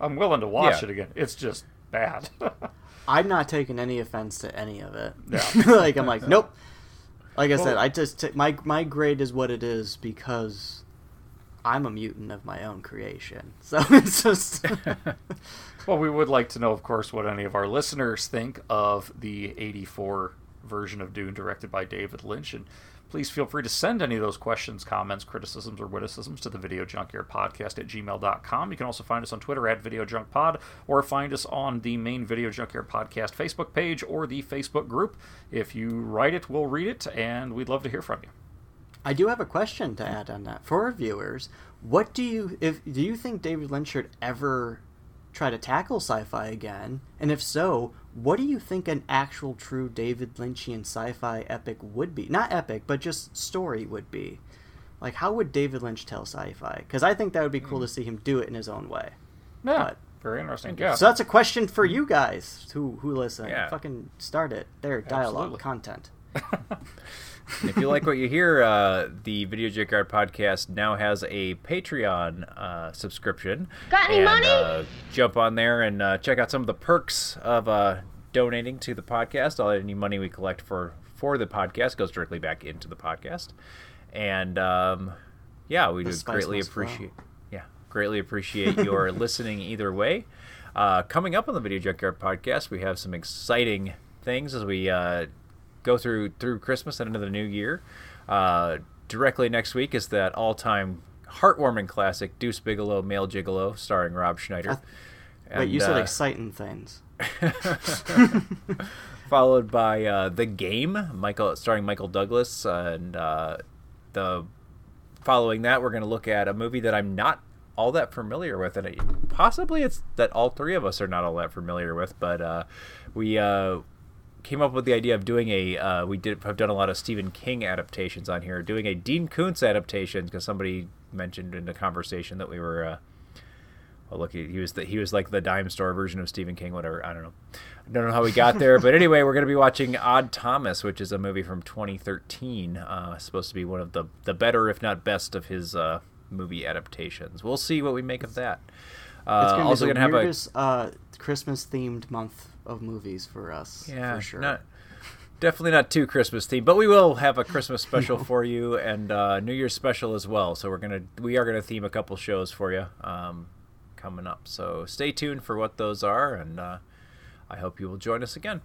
I'm willing to watch Yeah. it again. It's just bad. I'm not taking any offense to any of it. Yeah. like I'm like, nope. Like I said, I just t- my my grade is what it is because I'm a mutant of my own creation. So it's just well, we would like to know, of course, what any of our listeners think of the '84 version of Dune directed by David Lynch, and please feel free to send any of those questions, comments, criticisms, or witticisms to the Video Junkyard Podcast at gmail.com. You can also find us on Twitter at Video Junk Pod, or find us on the main Video Junkyard Podcast Facebook page or the Facebook group. If you write it, we'll read it, and we'd love to hear from you. I do have a question to add on that for our viewers. What do you if do you think David Lynch should ever try to tackle sci-fi again? And if so, what do you think an actual true David Lynchian sci-fi epic would be? Not epic, but just story would be. Like how would David Lynch tell sci-fi? Cuz I think that would be cool to hmm. see him do it in his own way. Yeah, But- very interesting. Yeah. So that's a question for you guys who who listen. Yeah. Fucking start it. There, dialogue Absolutely. content. And if you like what you hear, uh, the Video Junkyard podcast now has a Patreon uh, subscription. Got any and, money? Uh, jump on there and uh, check out some of the perks of uh, donating to the podcast. All any money we collect for for the podcast goes directly back into the podcast. And um, yeah, we The would greatly must flow. appreciate. Yeah, greatly appreciate your listening either way. Uh, coming up on the Video Junkyard podcast, we have some exciting things as we uh, go through through Christmas and into the new year. Uh, directly next week is that all-time heartwarming classic Deuce Bigalow, Male Gigolo, starring Rob Schneider. Wait, you said uh, exciting things. followed by uh, the game, Michael starring Michael Douglas, and uh, the following that we're going to look at a movie that I'm not all that familiar with, and it, possibly it's that all three of us are not all that familiar with, but uh, we. Came up with the idea of doing a. Uh, we did have done a lot of Stephen King adaptations on here. Doing a Dean Koontz adaptation because somebody mentioned in the conversation that we were uh, well, look, he he was the, he was like the dime store version of Stephen King, whatever. I don't know. I don't know how we got there, but anyway, we're going to be watching Odd Thomas, which is a movie from 2013. Uh, supposed to be one of the the better, if not best, of his uh, movie adaptations. We'll see what we make of that. Uh, It's gonna also going to have a uh, Christmas themed month of movies for us. yeah, for sure. not definitely not too Christmas themed, but we will have a Christmas special for you and uh, New Year's special as well. So we're gonna we are gonna theme a couple shows for you um, coming up. So stay tuned for what those are, and uh, I hope you will join us again.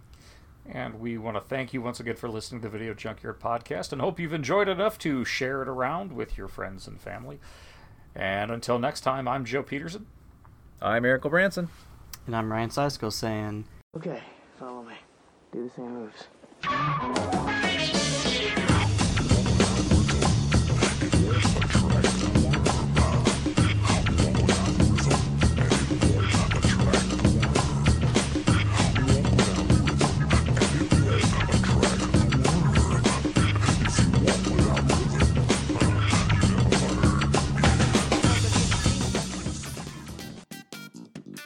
And we want to thank you once again for listening to the Video Junkyard podcast and hope you've enjoyed enough to share it around with your friends and family. And until next time, I'm Joe Peterson. I'm Miracle Branson. And I'm Ryan Seisko saying, Okay, follow me. Do the same moves.